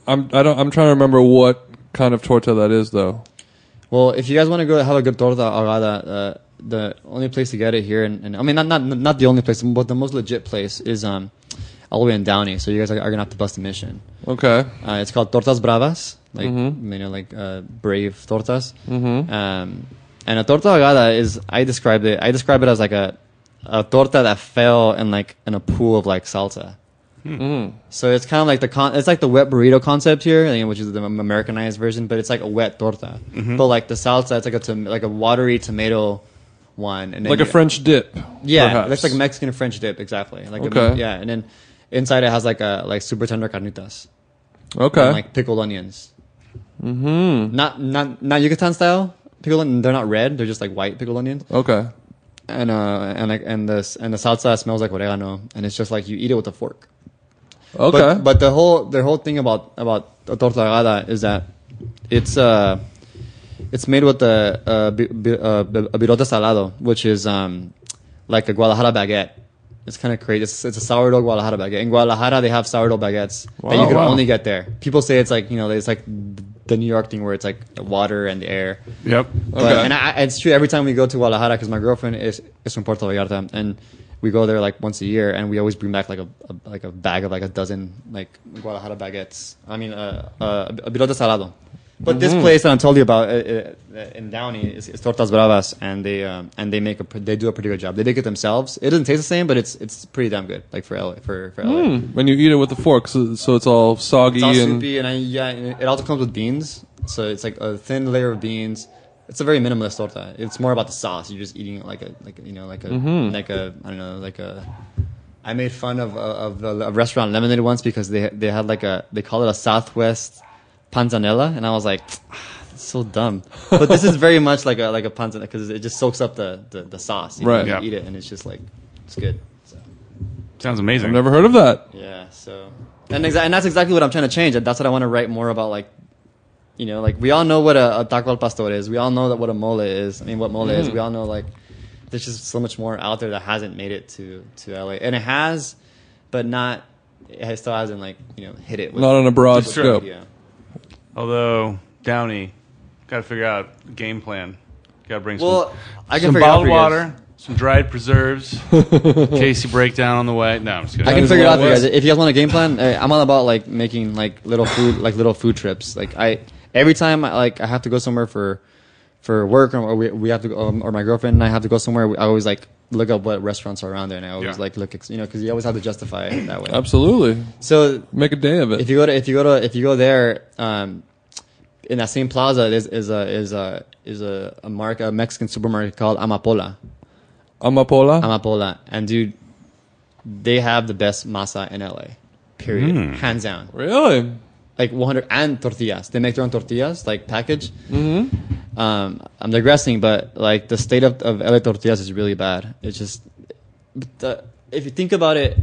I'm I don't I'm trying to remember what kind of torta that is though.
Well, if you guys want to go have a good torta ahogada, uh, the only place to get it here, and, and I mean not not not the only place, but the most legit place is um all the way in Downey. So you guys are, are gonna have to bust a mission.
Okay.
Uh, it's called Tortas Bravas, like
Mm-hmm.
you know, like uh, brave tortas. Mm-hmm. Um, and a torta ahogada is I described it. I describe it as like a a torta that fell in like in a pool of like salsa. So it's kind of like the con- it's like the wet burrito concept here, which is the Americanized version, but it's like a wet torta. But like the salsa, it's like a tom- like a watery tomato one, and then
Like a French dip.
yeah,
perhaps.
that's like Mexican French dip exactly. Like a-
Okay.
yeah, and then inside it has like a like super tender carnitas
Okay.
and like pickled onions. Mm-hmm. Not not not Yucatan style pickled. onions. They're not red. They're just like white pickled onions.
okay.
And uh and like and the and the salsa smells like oregano, and it's just like you eat it with a fork.
Okay.
But, but the whole the whole thing about about a torta ahogada is that it's uh it's made with the uh, bi- bi- uh, bi- a birote salado, which is um like a Guadalajara baguette. It's kind of crazy. It's, it's a sourdough Guadalajara baguette. In Guadalajara, they have sourdough baguettes that you can
Wow.
only get there. People say it's like you know, it's like the New York thing where it's like the water and the air.
Yep.
But,
Okay.
and I, it's true every time we go to Guadalajara because my girlfriend is is from Puerto Vallarta and we go there like once a year and we always bring back like a, a like a bag of like a dozen like Guadalajara baguettes. I mean uh, uh, a birote salado. But this place that I told you about uh, uh, in Downey is, is Tortas Bravas, and they um, and they make a they do a pretty good job. They make it themselves. It doesn't taste the same, but it's it's pretty damn good. Like for LA, for for LA.
when you eat it with a fork, so, so it's all soggy
It's all
and
soupy, and I, yeah, and it also comes with beans. So it's like a thin layer of beans, it's a very minimalist torta. It's more about the sauce. You're just eating it like a like you know like a
Mm-hmm.
like a I don't know like a. I made fun of of the of restaurant Lemonade once because they they had like a they call it a Southwest panzanella, and I was like, it's so dumb. But this is very much like a like a panzanella because it just soaks up the the, the sauce. You know,
Right.
You
Yeah.
eat it, and it's just like it's good. So.
Sounds amazing.
I've never heard of that.
Yeah. So, and exa- and that's exactly what I'm trying to change. That's what I want to write more about. Like, you know, like we all know what a, a taco al pastor is. We all know that what a mole is. I mean, what mole is. We all know like there's just so much more out there that hasn't made it to to LA, and it has, but not. It still hasn't like you know hit it. With,
Not on a broad
with-
scope.
Yeah.
Although Downey, got to figure out game plan. Got to bring
Well,
some,
I can
some
figure it out for
bottled water, some dried preserves, in case you break down on the way. No, I'm just kidding.
I can figure it out for you guys. If you guys want a game plan, uh, I'm all about like making like little food, like little food trips. Like I, every time I, like I have to go somewhere for, for work or we, we have to go, um, or my girlfriend and I have to go somewhere. I always like look up what restaurants are around there, and I always
Yeah.
like look, you know, because you always have to justify it that way.
Absolutely.
So
Make a day of it.
if you go to if you go to if you go there, um, in that same plaza is is a is a is a, a mark a Mexican supermarket called Amapola.
Amapola.
Amapola, and dude, they have the best masa in LA. Period, hands down.
really?
Like 100 and tortillas. They make their own tortillas, like package. Mm-hmm. Um, I'm digressing, but like the state of, of LA tortillas is really bad. It's just, but the, if you think about it,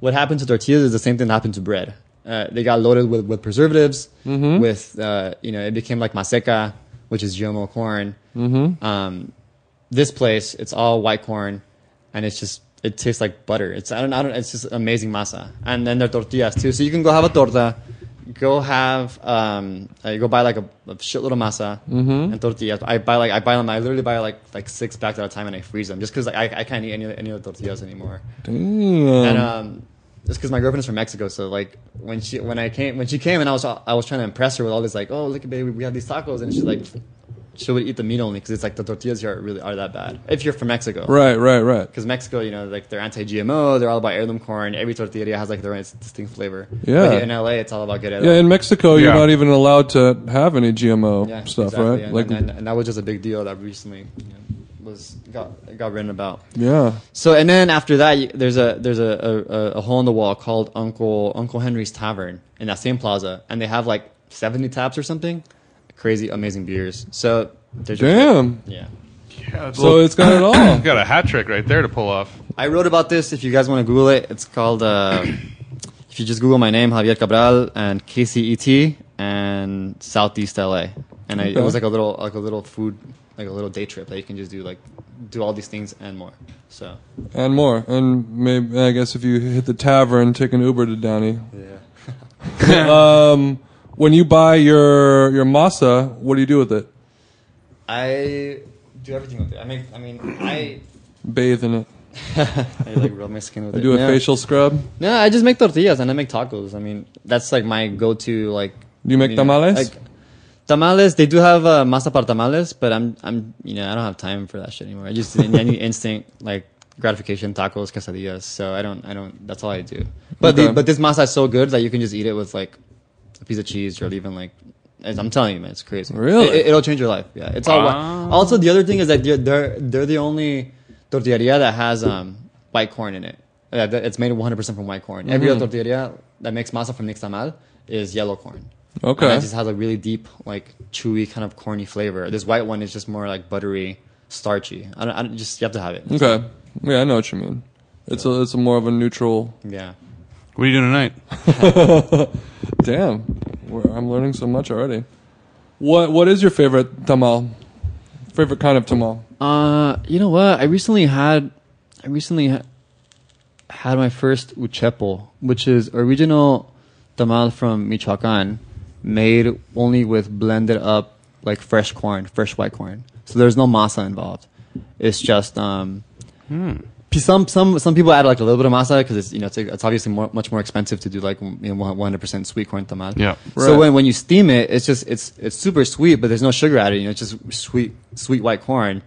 what happened to tortillas is the same thing that happened to bread. Uh, they got loaded with, with preservatives, with uh, you know, it became like maseca, which is GMO corn. Mm-hmm. Um, this place, it's all white corn, and it's just it tastes like butter. It's I don't I don't it's just amazing masa, and then their tortillas too. So you can go have a torta, go have um, uh, go buy like a, a shitload of masa and tortillas. I buy like I buy them. I literally buy like like six packs at a time, and I freeze them just because like, I I can't eat any any of the tortillas anymore.
Damn.
And um, it's because my girlfriend is from Mexico, so like when she when I came when she came and I was I was trying to impress her with all this like oh look baby we have these tacos and she's like she would eat the meat only because it's like the tortillas here really are that bad if you're from Mexico
right, right, right.
because Mexico you know like they're anti-GMO they're all about heirloom corn every tortilla has like their own distinct flavor
Yeah.
but in LA it's all about good
Yeah, in Mexico, you're
Yeah.
not even allowed to have any GMO
yeah,
stuff,
exactly.
right?
and,
like,
and, and that was just a big deal that recently you know, was got got written about
yeah.
So and then after that, there's a there's a, a, a hole in the wall called Uncle Uncle Henry's Tavern in that same plaza, and they have like 70 taps or something, crazy amazing beers. So there's your-
Damn.
yeah.
Yeah,
So
little-
it's got it all.
got a hat trick right there to pull off.
I wrote about this. If you guys want to Google it, it's called. Uh, if you just Google my name, Javier Cabral, and KCET, and Southeast LA, and I, it
Okay.
was like a little like a little food like a little day trip that you can just do like do all these things and more. So
and more. And maybe I guess if you hit the tavern, take an Uber to Downey.
yeah.
Um, when you buy your your masa, what do you do with it?
I do everything with it. I make. I mean, I
Bathe in it.
I like rub my skin with
I
it.
do a
yeah.
facial scrub.
No, I just make tortillas and I make tacos. I mean, that's like my go-to. Like,
Do you make
you know,
tamales?
Like, tamales. They do have uh, masa para tamales, but I'm, I'm, you know, I don't have time for that shit anymore. I just I need instant like gratification tacos, quesadillas. So I don't, I don't. That's all I do. But
Okay.
the, but this masa is so good that you can just eat it with like a piece of cheese or even like. as I'm telling you, man, it's crazy.
Really?
It, will change your life. Yeah, it's all. White. Also, the other thing is that they're they're, they're the only tortilleria that has um, white corn in it. That- it's made 100% from white corn. Every
Mm-hmm.
other tortilleria that makes masa from nixtamal is yellow corn.
Okay.
And it just has a really deep, like chewy, kind of corny flavor. This white one is just more like buttery, starchy. I don't, I don't just you have to have it.
Okay. Yeah, I know what you mean. It's a it's a more of a neutral.
Yeah.
What are you doing tonight?
Damn, We're- I'm learning so much already. What what is your favorite tamal? Favorite kind of tamal?
Uh, you know what? I recently had, I recently ha- had my first uchepo, which is original tamal from Michoacan, made only with blended up like fresh corn, fresh white corn. So there's no masa involved. It's just um. Some some some people add like a little bit of masa because it's you know it's, it's obviously more, much more expensive to do like you know 100% sweet corn tamal.
Yeah.
Right.
So when, when you steam it, it's just it's it's super sweet, but there's no sugar added. You know, it's just sweet sweet white corn,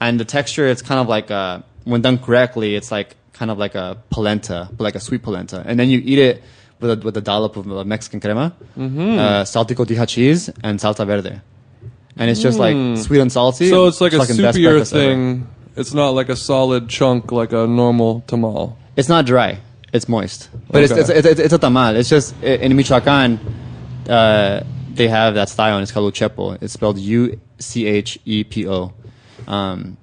and the texture it's kind of like uh when done correctly, it's like kind of like a polenta, but like a sweet polenta, and then you eat it with a with a dollop of uh, Mexican crema, uh, salty cotija cheese, and salsa verde, and it's just like sweet and salty.
So it's like a
fucking best
soupier
breakfast ever.
It's not like a solid chunk like a normal tamal.
It's not dry. It's moist, but
Okay.
it's, it's, it's it's a tamal. It's just i- in Michoacan, uh, they have that style, and it's called uchepo. It's spelled U C H E P O, um,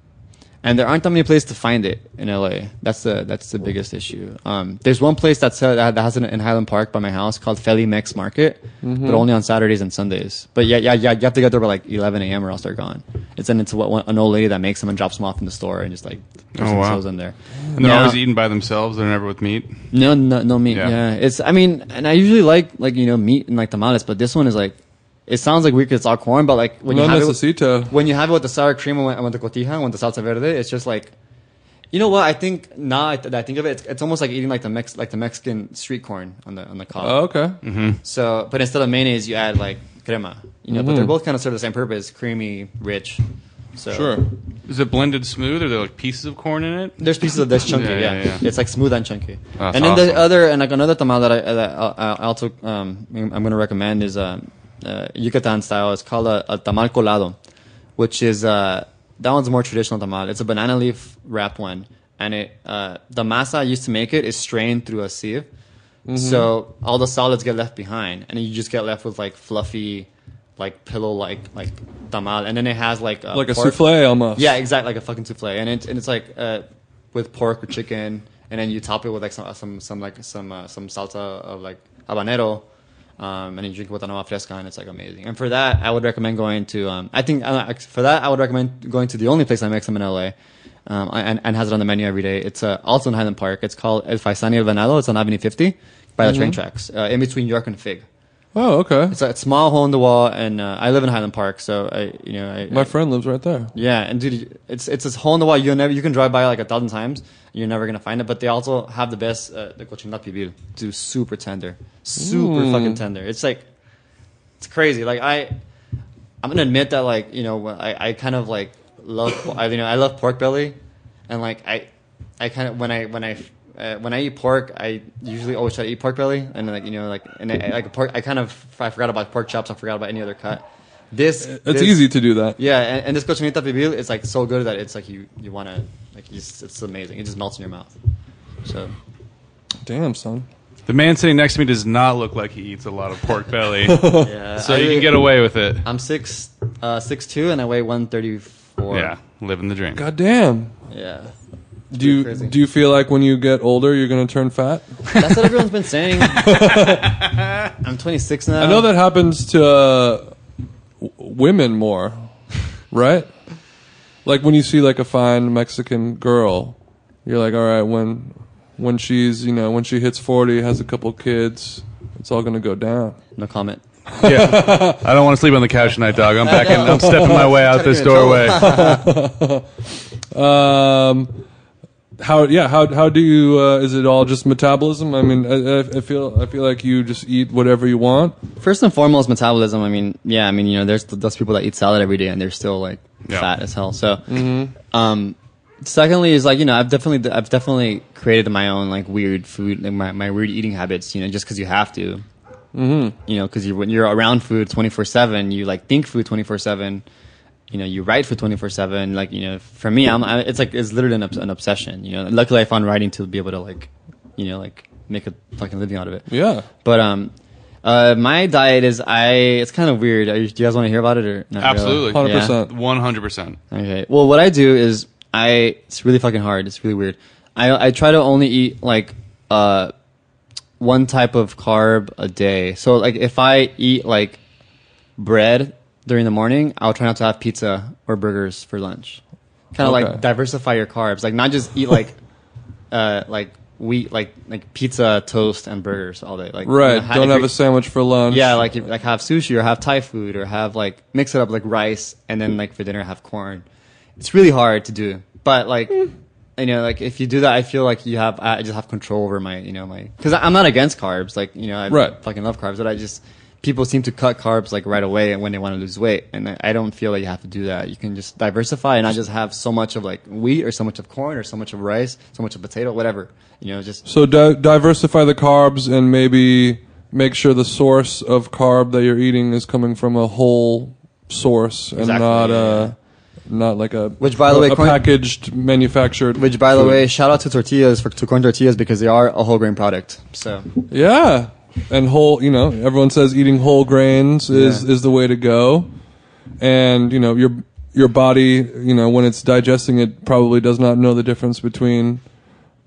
and there aren't that many places to find it in LA. That's the that's the biggest issue. Um, there's one place that's uh, that that has it in Highland Park by my house called Feli Mex Market,
Mm-hmm.
but only on Saturdays and Sundays. But yeah, yeah, yeah, you have to get there by like 11 a.m. or else they're gone. It's and it's what one, an old lady that makes them and drops them off in the store and just like puts
Oh, wow.
themselves in there.
And they're
Now-
always eating by themselves. They're never with meat.
no, no, no meat.
Yeah.
Yeah. it's. I mean, and I usually like like you know meat and like tamales, but this one is like, it sounds like weird 'cause it's all corn, but like when
No
you have it,
necesito.
with, when you have it with the sour cream and with- with the cotija, and with the salsa verde, it's just like, you know what? I think now I, that I think of it, it's, it's almost like eating like the Mex like the Mexican street corn on the on the cob.
Oh, okay.
So, but instead of mayonnaise, you add like crema. You know, but they're both kind of serve the same purpose: creamy, rich. So
Sure.
Is it blended smooth, or are there like pieces of corn in it?
There's pieces of this chunky,
Yeah,
yeah,
yeah, yeah.
It's like smooth and chunky.
That's
and then the other and like another tamal that I that I, I also um, I'm going to recommend is um, uh, Yucatan style. It's called a, a tamal colado, which is uh, that one's more traditional tamal. It's a banana leaf wrapped one, and it uh, the masa I used to make it is strained through a sieve, so all the solids get left behind, and you just get left with like fluffy, like pillow like like tamal, and then it has like uh,
Like a souffle almost.
yeah, exactly, like a fucking souffle, and it's and it's like uh, with pork or chicken, and then you top it with like some some some like some uh, some salsa of like habanero, um, and you drink it with an agua fresca, and it's like amazing. And for that, I would recommend going to. Um, I think uh, for that, I would recommend going to the only place I make them in LA. Um, and, and has it on the menu every day. It's uh, also in Highland Park. It's called El Faisan y El Venado. It's on Avenue 50 by the train tracks, uh, in between York and Fig.
Oh, okay.
It's a small hole in the wall, and uh, I live in Highland Park, so I, you know, I,
My friend lives right there.
yeah, and dude, it's it's this hole in the wall. You never you can drive by like a thousand times. You're never gonna find it. But they also have the best uh, the cochinita pibil. Dude, super tender, super fucking tender. It's like it's crazy. Like I, I'm gonna admit that like you know I, I kind of like love I you know I love pork belly, and like I I kind of when I when I uh, when I eat pork, I usually always try to eat pork belly, and like you know, like and I, like pork. I kind of I forgot about pork chops. I forgot about any other cut. This
It's
this-
easy to do that.
yeah, and, and this cochinita pibil is like so good that it's like you you want to like you just, it's amazing. It just melts in your mouth. So
Damn, son.
The man sitting next to me does not look like he eats a lot of pork belly,
yeah,
so
I-
you can get away with it.
I'm six uh, six two and I weigh one thirty four.
Yeah, living the dream.
God damn.
yeah.
Do you
crazy.
do you feel like when you get older you're gonna turn fat?
That's what everyone's been saying. I'm 26 now.
I know that happens to uh, w- women more, right? Like when you see like a fine Mexican girl, you're like, all right, when when she's you know when she hits forty, has a couple kids, it's all gonna go down.
No comment.
Yeah, I don't want to sleep on the couch tonight, dog. I'm back in. I'm stepping my way out this doorway.
Um, how yeah how how do you uh, is it all just metabolism? I mean, I, I I feel I feel like you just eat whatever you want.
First and foremost, metabolism. I mean, yeah, I mean, you know, there's those people that eat salad every day and they're still like
Yeah.
fat as hell. So, um, secondly is like you know, I've definitely I've definitely created my own like weird food, like my my weird eating habits. You know, just because you have to. Mm-hmm. You know, because you when you're around food 24 seven, you like think food 24 seven. You know, you write for 24 seven. Like you know, for me, I'm I, it's like it's literally an, obs- an obsession. You know, luckily I found writing to be able to like, you know, like make a fucking living out of it.
Yeah.
But um, uh, my diet is I. It's kind of weird. Are you, do you guys want to hear about it or not?
Absolutely,
Hundred percent,
one hundred percent.
Okay. Well, what I do is I. It's really fucking hard. It's really weird. I I try to only eat like uh one type of carb a day. So like if I eat like bread during the morning, I'll try not to have pizza or burgers for lunch. Kind of
Okay.
like diversify your carbs. Like not just eat like uh like wheat like like pizza, toast, and burgers all day. Like you
Right.
know,
Don't have a sandwich for lunch.
yeah, like if, like have sushi or have Thai food or have like mix it up like rice and then like for dinner have corn. It's really hard to do, but like you know, like if you do that, I feel like you have I just have control over my you know my because I'm not against carbs. Like you know, I
Right.
fucking love carbs, but I just people seem to cut carbs like right away when they want to lose weight, and I- don't feel like you have to do that. You can just diversify and not just have so much of like wheat or so much of corn or so much of rice, so much of potato, whatever. You know, just
So di- diversify the carbs and maybe make sure the source of carb that you're eating is coming from a whole source and
Exactly,
not
yeah,
uh
yeah.
not like a
Which, by the way,
a
corn-
packaged manufactured.
Which, by the
food.
way, shout out to tortillas for to corn tortillas because they are a whole grain product. So
Yeah, and whole. You know, everyone says eating whole grains is
Yeah.
is the way to go, and you know your your body, you know, when it's digesting it, probably does not know the difference between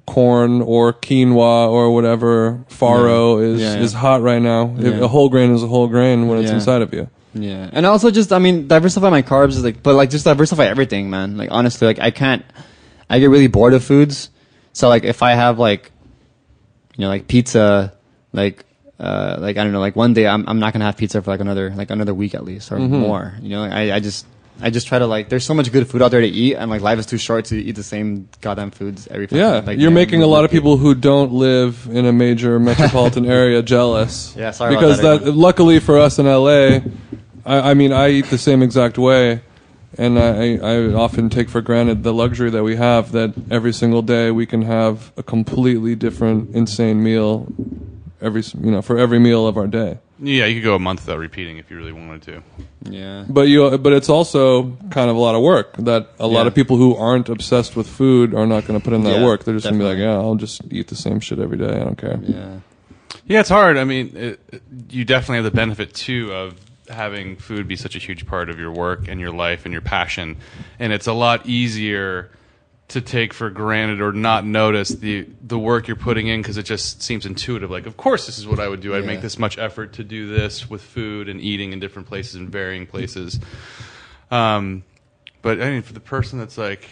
corn or quinoa or whatever farro is
Yeah, yeah.
is hot right now. If a whole grain is a whole grain when it's
Yeah.
inside of you.
yeah, and also just I mean diversify my carbs is like, but like just diversify everything, man. Like honestly, like I can't. I get really bored of foods, so like if I have like, you know, like pizza, like. Uh, like I don't know, like one day I'm I'm not gonna have pizza for like another like another week at least or more. You know, like, I I just I just try to like. There's so much good food out there to eat, and like life is too short to eat the same goddamn foods every.
Yeah,
like,
you're making a lot of people who don't live in a major metropolitan area jealous.
Yeah, sorry about
because
that, everyone.
luckily for us in LA, I, I mean, I eat the same exact way, and I, I often take for granted the luxury that we have that every single day we can have a completely different, insane meal every you know for every meal of our day.
Yeah, you could go a month without repeating if you really wanted to.
Yeah.
But you, but it's also kind of a lot of work that a lot
Yeah.
of people who aren't obsessed with food are not going to put in that
Yeah,
work. They're just going to be like, yeah, I'll just eat the same shit every day. I don't care.
Yeah.
Yeah, it's hard. I mean, it, it- you definitely have the benefit too of having food be such a huge part of your work and your life and your passion, and it's a lot easier to take for granted or not notice the the work you're putting in because it just seems intuitive. Like, of course, this is what I would do. I'd
Yeah.
make this much effort to do this with food and eating in different places and varying places. Um, but I mean, for the person that's like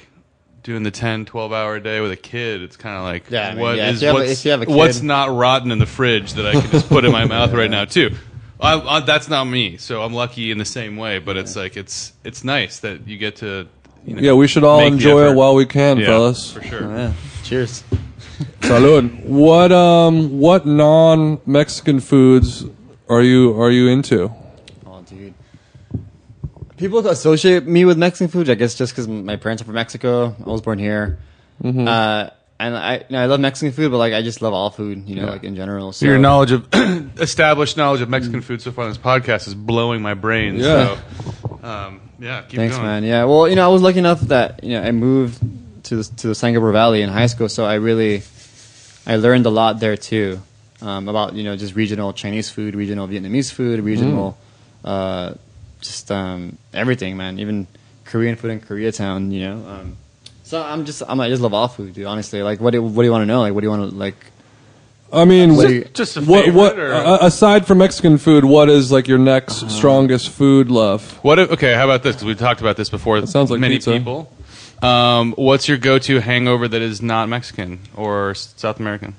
doing the 10, 12 hour day with a kid, it's kind of like,
Yeah, I mean,
what
yeah,
is-
have
what's,
if you have a
what's not rotten in the fridge that I can just put in my mouth right now too. I, I, that's not me, so I'm lucky in the same way. But it's like it's it's nice that you get to. You know,
Yeah, we should all enjoy it while we can,
Yeah,
fellas.
for sure.
Oh, yeah. Cheers.
Salud. What um what non Mexican foods are you are you into?
Oh, dude. People associate me with Mexican food, I guess, just because my parents are from Mexico. I was born here.
Mm-hmm.
Uh, and I, you know, I love Mexican food, but like I just love all food, you know, like in general. So
Your knowledge of established knowledge of Mexican food so far on this podcast is blowing my brain.
Yeah.
So, um, yeah. Keep
Thanks,
going.
man. Yeah. Well, you know, I was lucky enough that you know I moved to the, to the San Gabriel Valley in high school, so I really I learned a lot there too um, about you know just regional Chinese food, regional Vietnamese food, regional uh, just um, everything, man. Even Korean food in Koreatown, you know. Um, so I'm just I'm, I just love all food, dude. Honestly, like what do, what do you want to know? Like what do you want to like?
I mean,
What do
Just a
what
favorite,
what
or-
uh, aside from Mexican food, what is like your next
Uh-huh.
strongest food love?
What? If, okay, how about this? Because we talked about this before.
That sounds like
many
pizza.
people. Um, what's your go-to hangover that is not Mexican or s- South American?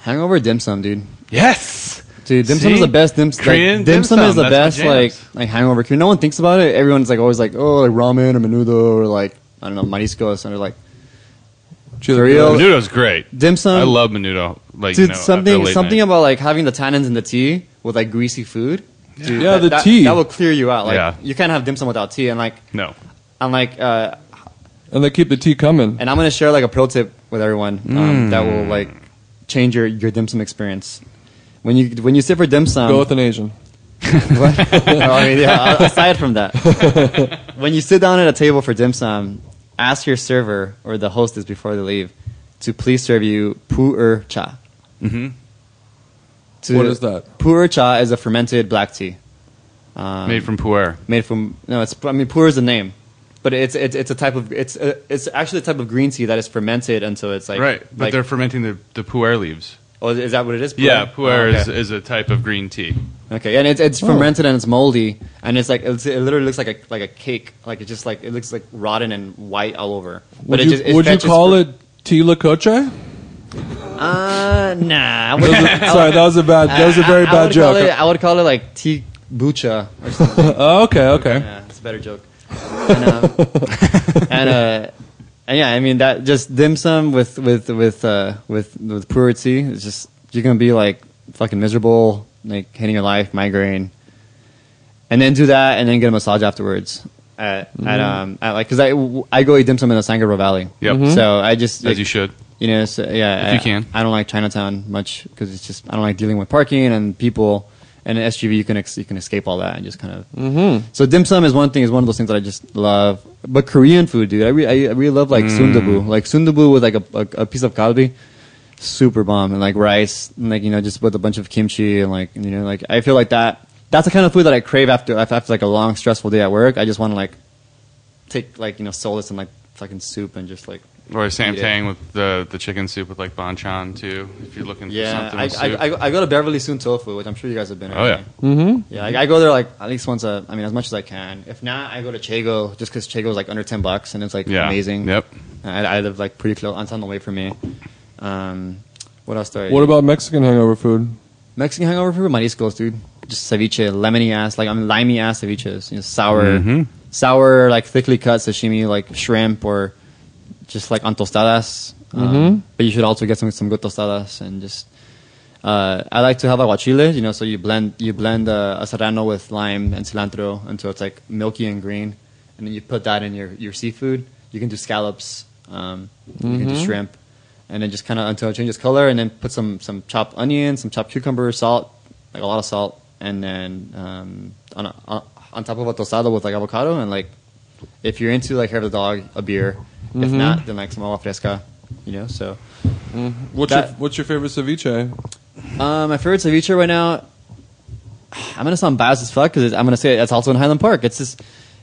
Hangover dim sum, dude.
Yes.
Dude, dim sum is the best. Dim,
Korean
like, dim
dim
sum is the
that's
best.
my
Like
jams.
like hangover. Cause no one thinks about it. Everyone's like always like, oh, like ramen or menudo or like I don't know mariscos and they're like Cereal.
Menudo's great.
dim sum.
I love menudo. Like
dude
you know,
something something
night.
about like having the tannins in the tea with like greasy food. Dude,
Yeah,
that-
the
that-
tea.
that will clear you out. Like
Yeah.
you can't have dim sum without tea. And like
no.
I'm like uh,
And they keep the tea coming.
and I'm gonna share like a pro tip with everyone um, that will
Mm.
like change your your dim sum experience. When you when you sit for dim sum,
Go with an Asian.
What? No, I mean, yeah, aside from that, when you sit down at a table for dim sum, ask your server or the hostess before they leave to please serve you pu-er cha.
Mhm.
To-
What is that?
Pu-er cha is a fermented black tea. Um,
Made from pu'er.
made from no, it's I mean pu is the name, but it's it's it's a type of it's a, it's actually a type of green tea that is fermented until it's like
right, but
like-
they're fermenting the, the pu'er leaves.
Oh is that what it is?
Yeah,
Pu'er?
pu'er
Oh, okay.
is, is a type of green tea.
Okay, and it's it's fermented and it's moldy, and it's like it's, it literally looks like a like a cake, like it just like it looks like rotten and white all over.
Would
it
you,
just, it
would you call
for-
it tea la coche?
Uh, nah. I would,
Sorry, that was a bad. That was a very
I, I
bad
would Call it,
joke.
I would call it like tea bucha or something.
Oh, okay, okay.
yeah, it's a better joke. And, um, and uh, and yeah, I mean that just dim sum with with with uh, with with pu'er tea. It's just you're gonna be like fucking miserable, like hating your life, migraine, and then do that, and then get a massage afterwards. At,
Mm-hmm.
at um at like because I I go eat dim sum in the San Gabriel Valley.
Yep.
Mm-hmm.
So I just
As you should.
you know, so, yeah,
If
I,
you can.
I don't like Chinatown much because it's just I don't like dealing with parking and people And in SGV, you can ex- you can escape all that and just kind of. Mm-hmm. So dim sum is one thing. Is one of those things that I just love. But Korean food, dude, I, re- I, I really love like sundubu, like sundubu with like a, a, a piece of kalbi, super bomb, and like rice, and like you know just with a bunch of kimchi and like you know like I feel like that. That's the kind of food that I crave after after like a long stressful day at work. I just want to like take like you know solace in like fucking soup and just like
Or same
Eat it.
thing with the the chicken soup with like banchan too. If you're looking
Yeah,
for something
I,
with
I. I, I go to Beverly Soon Tofu, which I'm sure you guys have been.
Oh, yeah.
mm-hmm. yeah. I, I go there like at least once a. I mean, as much as I can. If not, I go to Chago just because Chago is like under ten bucks and it's like
Yeah.
amazing.
Yep.
I, I live like pretty close. It's on the way for me. Um, what else do I?
What
eat?
about Mexican hangover food?
Mexican hangover food? Mariscos, dude. Just ceviche, lemony ass, like I mean, limey ass ceviches. You know, sour,
Mhm.
sour, like thickly cut sashimi, like shrimp or just like on tostadas. Um, but you should also get some some good tostadas and just. Uh, I like to have aguachile, you know, so you blend you blend uh, a serrano with lime and cilantro until it's like milky and green, and then you put that in your, your seafood. You can do scallops, um, you can do shrimp, and then just kind of until it changes color, and then put some some chopped onion, some chopped cucumber, salt, like a lot of salt, and then um, on a, on on top of a tostada with like avocado, and like if you're into like hair of the dog, a beer. If not, then like some agua fresca, you know. So
What's your What's your favorite ceviche?
uh, my favorite ceviche right now. I'm gonna sound biased as fuck because I'm gonna say it's also in Highland Park. It's this,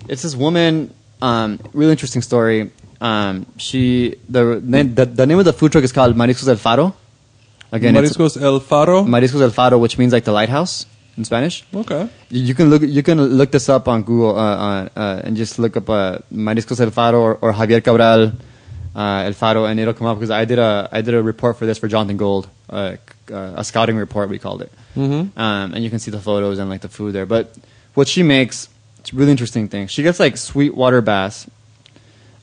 it's this woman. Um, really interesting story. Um, she the, name the the name of the food truck is called Mariscos del Faro. Again, it's
Mariscos El Faro.
Mariscos del Faro, which means like the lighthouse in Spanish.
okay.
You you can look you can look this up on Google uh, uh, uh, and just look up uh, Mariscos El Faro or, or Javier Cabral uh, El Faro, and it'll come up because I did a I did a report for this for Jonathan Gold, uh, uh, a scouting report we called it, mm-hmm. um, and you can see the photos and like the food there. But what she makes, it's a really interesting thing. She gets like sweetwater bass,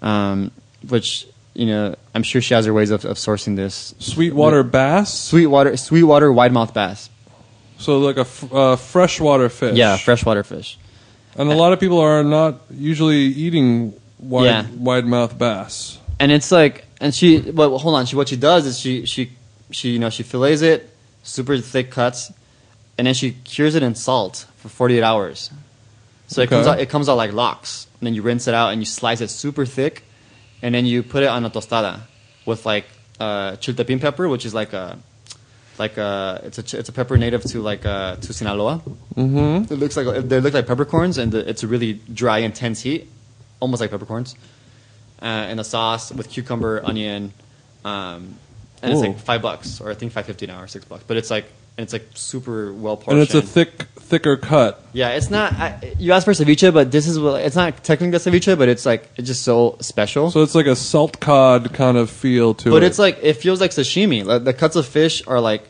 um, which you know I'm sure she has her ways of, of sourcing this
Sweetwater bass.
sweetwater sweetwater widemouth bass.
So like a f- uh, freshwater fish.
Yeah, freshwater fish.
And a lot of people are not usually eating wide
Yeah.
wide mouth bass.
and it's like and she well hold on she what she does is she she she you know she fillets it super thick cuts and then she cures it in salt for 48 hours so it comes
Okay.
out it comes out like lox and then you rinse it out and you slice it super thick and then you put it on a tostada with like uh, chiltepin pepper which is like a like a it's a it's a pepper native to like uh, to Sinaloa mm-hmm. it looks like they look like peppercorns and the, it's a really dry intense heat almost like peppercorns uh, and a sauce with cucumber, onion, um, and it's like five bucks, or I think five fifty now, or six bucks. But it's like and it's like super well portioned.
And it's a thick thicker cut.
yeah. It's not. I, you asked for ceviche, but this is what it's not technically a ceviche, but it's like it's just so special.
So it's like a salt cod kind of feel to it.
but it's like it feels like sashimi. Like, the cuts of fish are like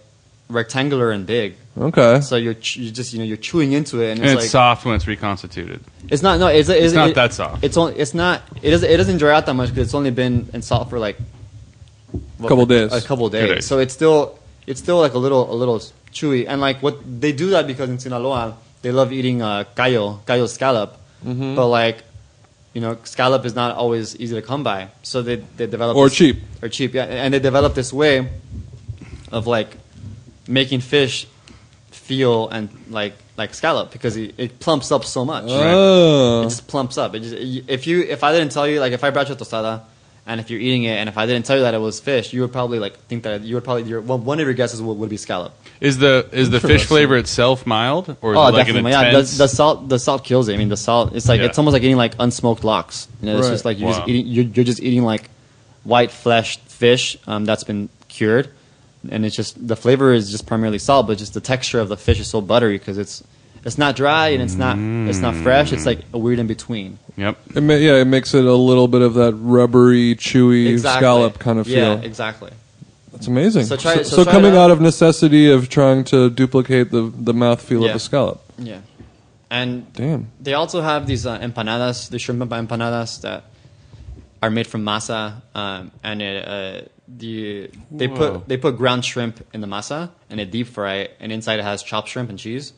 rectangular and big,
okay.
so you're ch- you just you know you're chewing into it, and
and
it's
it's
like
soft when it's reconstituted.
It's not. No, it's, it's,
It's not
it-
that soft.
It's only. It's not. It doesn't. It doesn't dry out that much because it's only been in salt for like what,
Couple days.
A couple days.
days.
So it's still. It's still like a little. A little chewy. And like what they do that because in Sinaloa they love eating uh, callo, callo scallop.
Mm-hmm.
But like, you know, scallop is not always easy to come by. So they they develop
Or
this-
cheap.
Or cheap. Yeah. And they develop this way of like making fish feel and like like scallop because it, it plumps up so much.
Oh.
It just plumps up. It just, if you if I didn't tell you like if I brought you a tostada and if you're eating it and if I didn't tell you that it was fish, you would probably like think that you would probably your one one of your guesses would, would be scallop.
Is the is the fish flavor itself mild or is
Oh,
it like
definitely.
an
Yeah, the, the salt the salt kills it. I mean, the salt it's like
Yeah.
it's almost like eating like unsmoked lox. You know, it's
Right.
just like you're
Wow.
just eating you're, you're just eating like white fleshed fish um, that's been cured, and it's just the flavor is just primarily salt, but just the texture of the fish is so buttery because it's it's not dry and it's not it's not fresh. It's like a weird in between.
yep.
It ma- yeah, it makes it a little bit of that rubbery, chewy scallop kind of
Yeah,
feel.
Yeah, exactly.
That's amazing.
So try-
so,
so
so
try
coming
out.
out of necessity of trying to duplicate the the mouthfeel
Yeah.
of a scallop.
Yeah, and
Damn.
They also have these uh, empanadas, the shrimp empanadas that are made from masa, um, and it, uh, the they
Whoa.
put they put ground shrimp in the masa and they deep fry it, and inside it has chopped shrimp and cheese,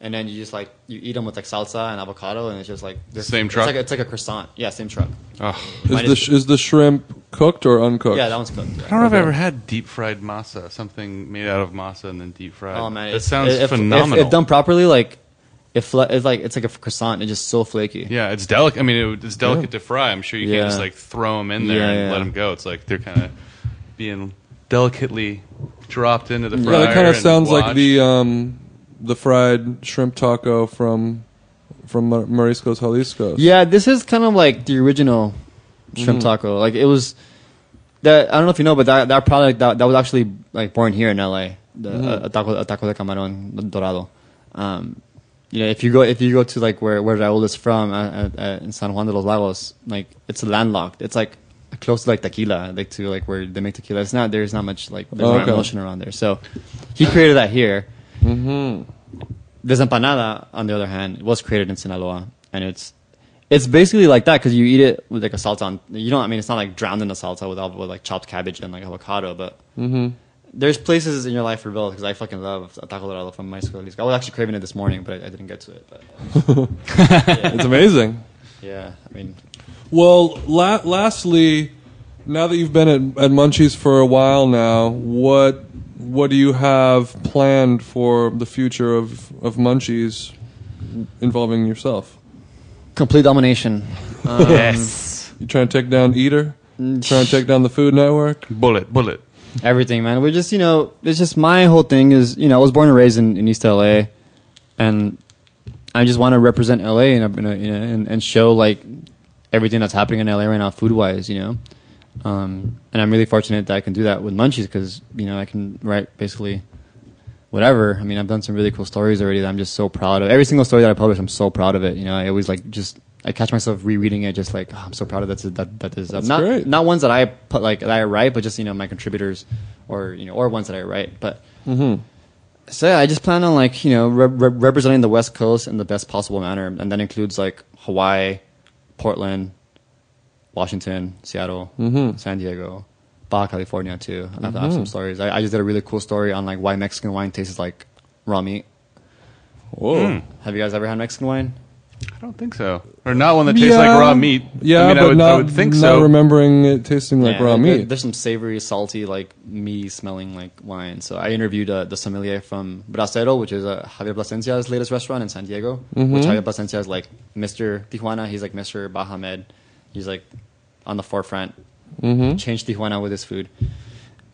and then you just like you eat them with like salsa and avocado, and it's just like this,
Same
it's
truck?
Like, it's like a croissant, yeah, same truck.
Oh,
Is the
is-
sh- is the shrimp Cooked or uncooked?
Yeah, that one's cooked.
I don't know if I've ever had deep fried masa, something made out of masa and then deep fried.
Oh man,
that
it's-
sounds
if, if-
phenomenal.
If, if done properly, like if fla- it's like it's like a croissant. It's just so flaky.
yeah, it's delicate. I mean, it, it's delicate to fry. I'm sure you
Yeah.
can't just like throw them in there
Yeah,
and
yeah.
let them go. It's like they're kind of being delicately dropped into the fryer.
Yeah,
fryer.
that kind of
and
sounds like the um, the fried shrimp taco from from Mariscos Jalisco.
Yeah, this is kind of like the original shrimp taco. Like it was that I don't know if you know, but that that product that, that was actually like born here in LA. The uh, a taco a taco de camarón dorado. Um, you know, if you go if you go to like where where Raul is from uh, uh, uh, in San Juan de los Lagos, like it's landlocked. It's like close to like tequila, like to like where they make tequila. It's not there's not much like there's not
Okay.
much ocean around there. So he created that here. Mm-hmm. This empanada, on the other hand, was created in Sinaloa, and it's it's basically like that because you eat it with like a salsa on. You don't. I mean, it's not like drowned in a salsa with with like chopped cabbage and like avocado, but there's places in your life for both because I fucking love a taco dorado from Mexico. I was actually craving it this morning, but I, I didn't get to it. But
It's amazing.
yeah, I mean,
Well, la- lastly, now that you've been at, at Munchies for a while now, what what do you have planned for the future of, of Munchies involving yourself?
complete domination. Um,
yes,
You trying to take down Eater? Trying to take down the Food Network?
bullet, bullet.
everything, man. We're just, you know, it's just my whole thing is, you know, I was born and raised in, in East LA, and I just want to represent LA and, you know, and, and show like everything that's happening in LA right now, food wise, you know. Um, and I'm really fortunate that I can do that with Munchies because you know I can write basically whatever. I mean, I've done some really cool stories already that I'm just so proud of. Every single story that I publish, I'm so proud of it. You know, I always like just I catch myself rereading it, just like oh, I'm so proud of that. That that is
That's
not
great.
not ones that I put like that I write, but just you know my contributors or you know or ones that I write. But so yeah, I just plan on like you know re- re- representing the West Coast in the best possible manner, and that includes like Hawaii, Portland, Washington, Seattle, mm-hmm. San Diego, Baja California too. I have, I have mm-hmm. some stories. I, I just did a really cool story on like why Mexican wine tastes like raw meat.
Whoa. Hmm.
Have you guys ever had Mexican wine?
I don't think so, or not one that tastes like raw meat.
Yeah,
I mean,
but
I would,
not,
I would think
not
so.
remembering it tasting like
Yeah,
raw
there-
meat.
There's some savory, salty, like meaty smelling like wine. So I interviewed uh, the sommelier from Bracero, which is uh, Javier Plasencia's latest restaurant in San Diego. Which Javier Plasencia is like Mr. Tijuana. He's like Mr. Baja Med. He's like on the forefront. Changed Tijuana with his food.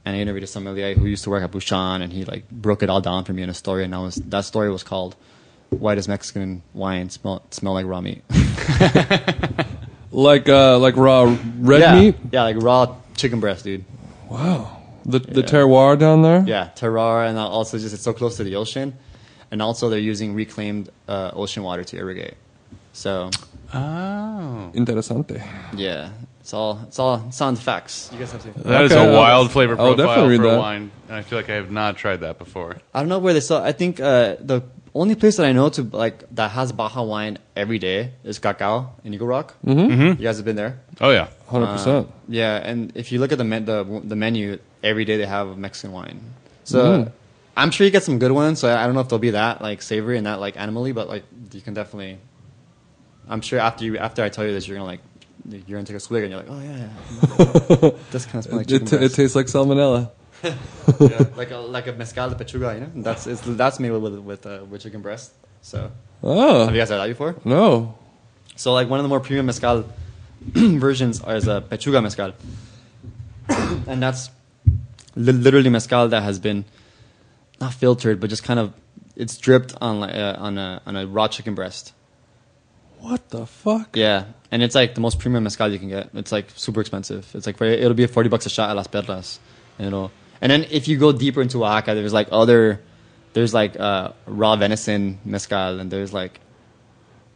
And I interviewed a sommelier who used to work at Bouchon, and he like broke it all down for me in a story. And that was that story was called "Why Does Mexican Wine Smell Smell Like Raw Meat?"
like uh, like raw red
yeah,
meat.
yeah, like raw chicken breast, dude.
Wow. The the terroir down there.
Yeah, terroir, and also just it's so close to the ocean, and also they're using reclaimed uh, ocean water to irrigate. So
Oh,
Interesante.
yeah, it's all it's all it's on facts. You guys have to.
that is
Okay,
a
I'll-
wild flavor
I'll
profile
definitely read
for
that.
wine, and I feel like I have not tried that before.
I don't know where they sell. I think uh, the only place that I know to like that has Baja wine every day is Cacao in Eagle Rock. Mm-hmm. You guys have been there.
Oh yeah,
Hundred
Uh,
percent.
Yeah, and if you look at the men- the the menu, every day they have Mexican wine. So
Mm-hmm.
I'm sure you get some good ones. So I I don't know if they'll be that like savory and that like animally, but like you can definitely. I'm sure after you after I tell you this, you're gonna like you're gonna take a swig and you're like, oh yeah, yeah. this kind of smell like
It, t- it tastes like salmonella.
Yeah, like a like a mezcal de pechuga, you know. And that's it's, that's made with with uh, with chicken breast. So
Oh
have you guys had that before?
no.
So like one of the more premium mezcal versions is a pechuga mezcal, and that's li- literally mezcal that has been not filtered, but just kind of it's dripped on like uh, on a on a raw chicken breast.
What the fuck?
Yeah, and it's like the most premium mezcal you can get. It's like super expensive. It's like it'll be forty bucks a shot at Las Perlas, and it'll. And then if you go deeper into Oaxaca, there's like other, there's like uh, raw venison mezcal, and there's like,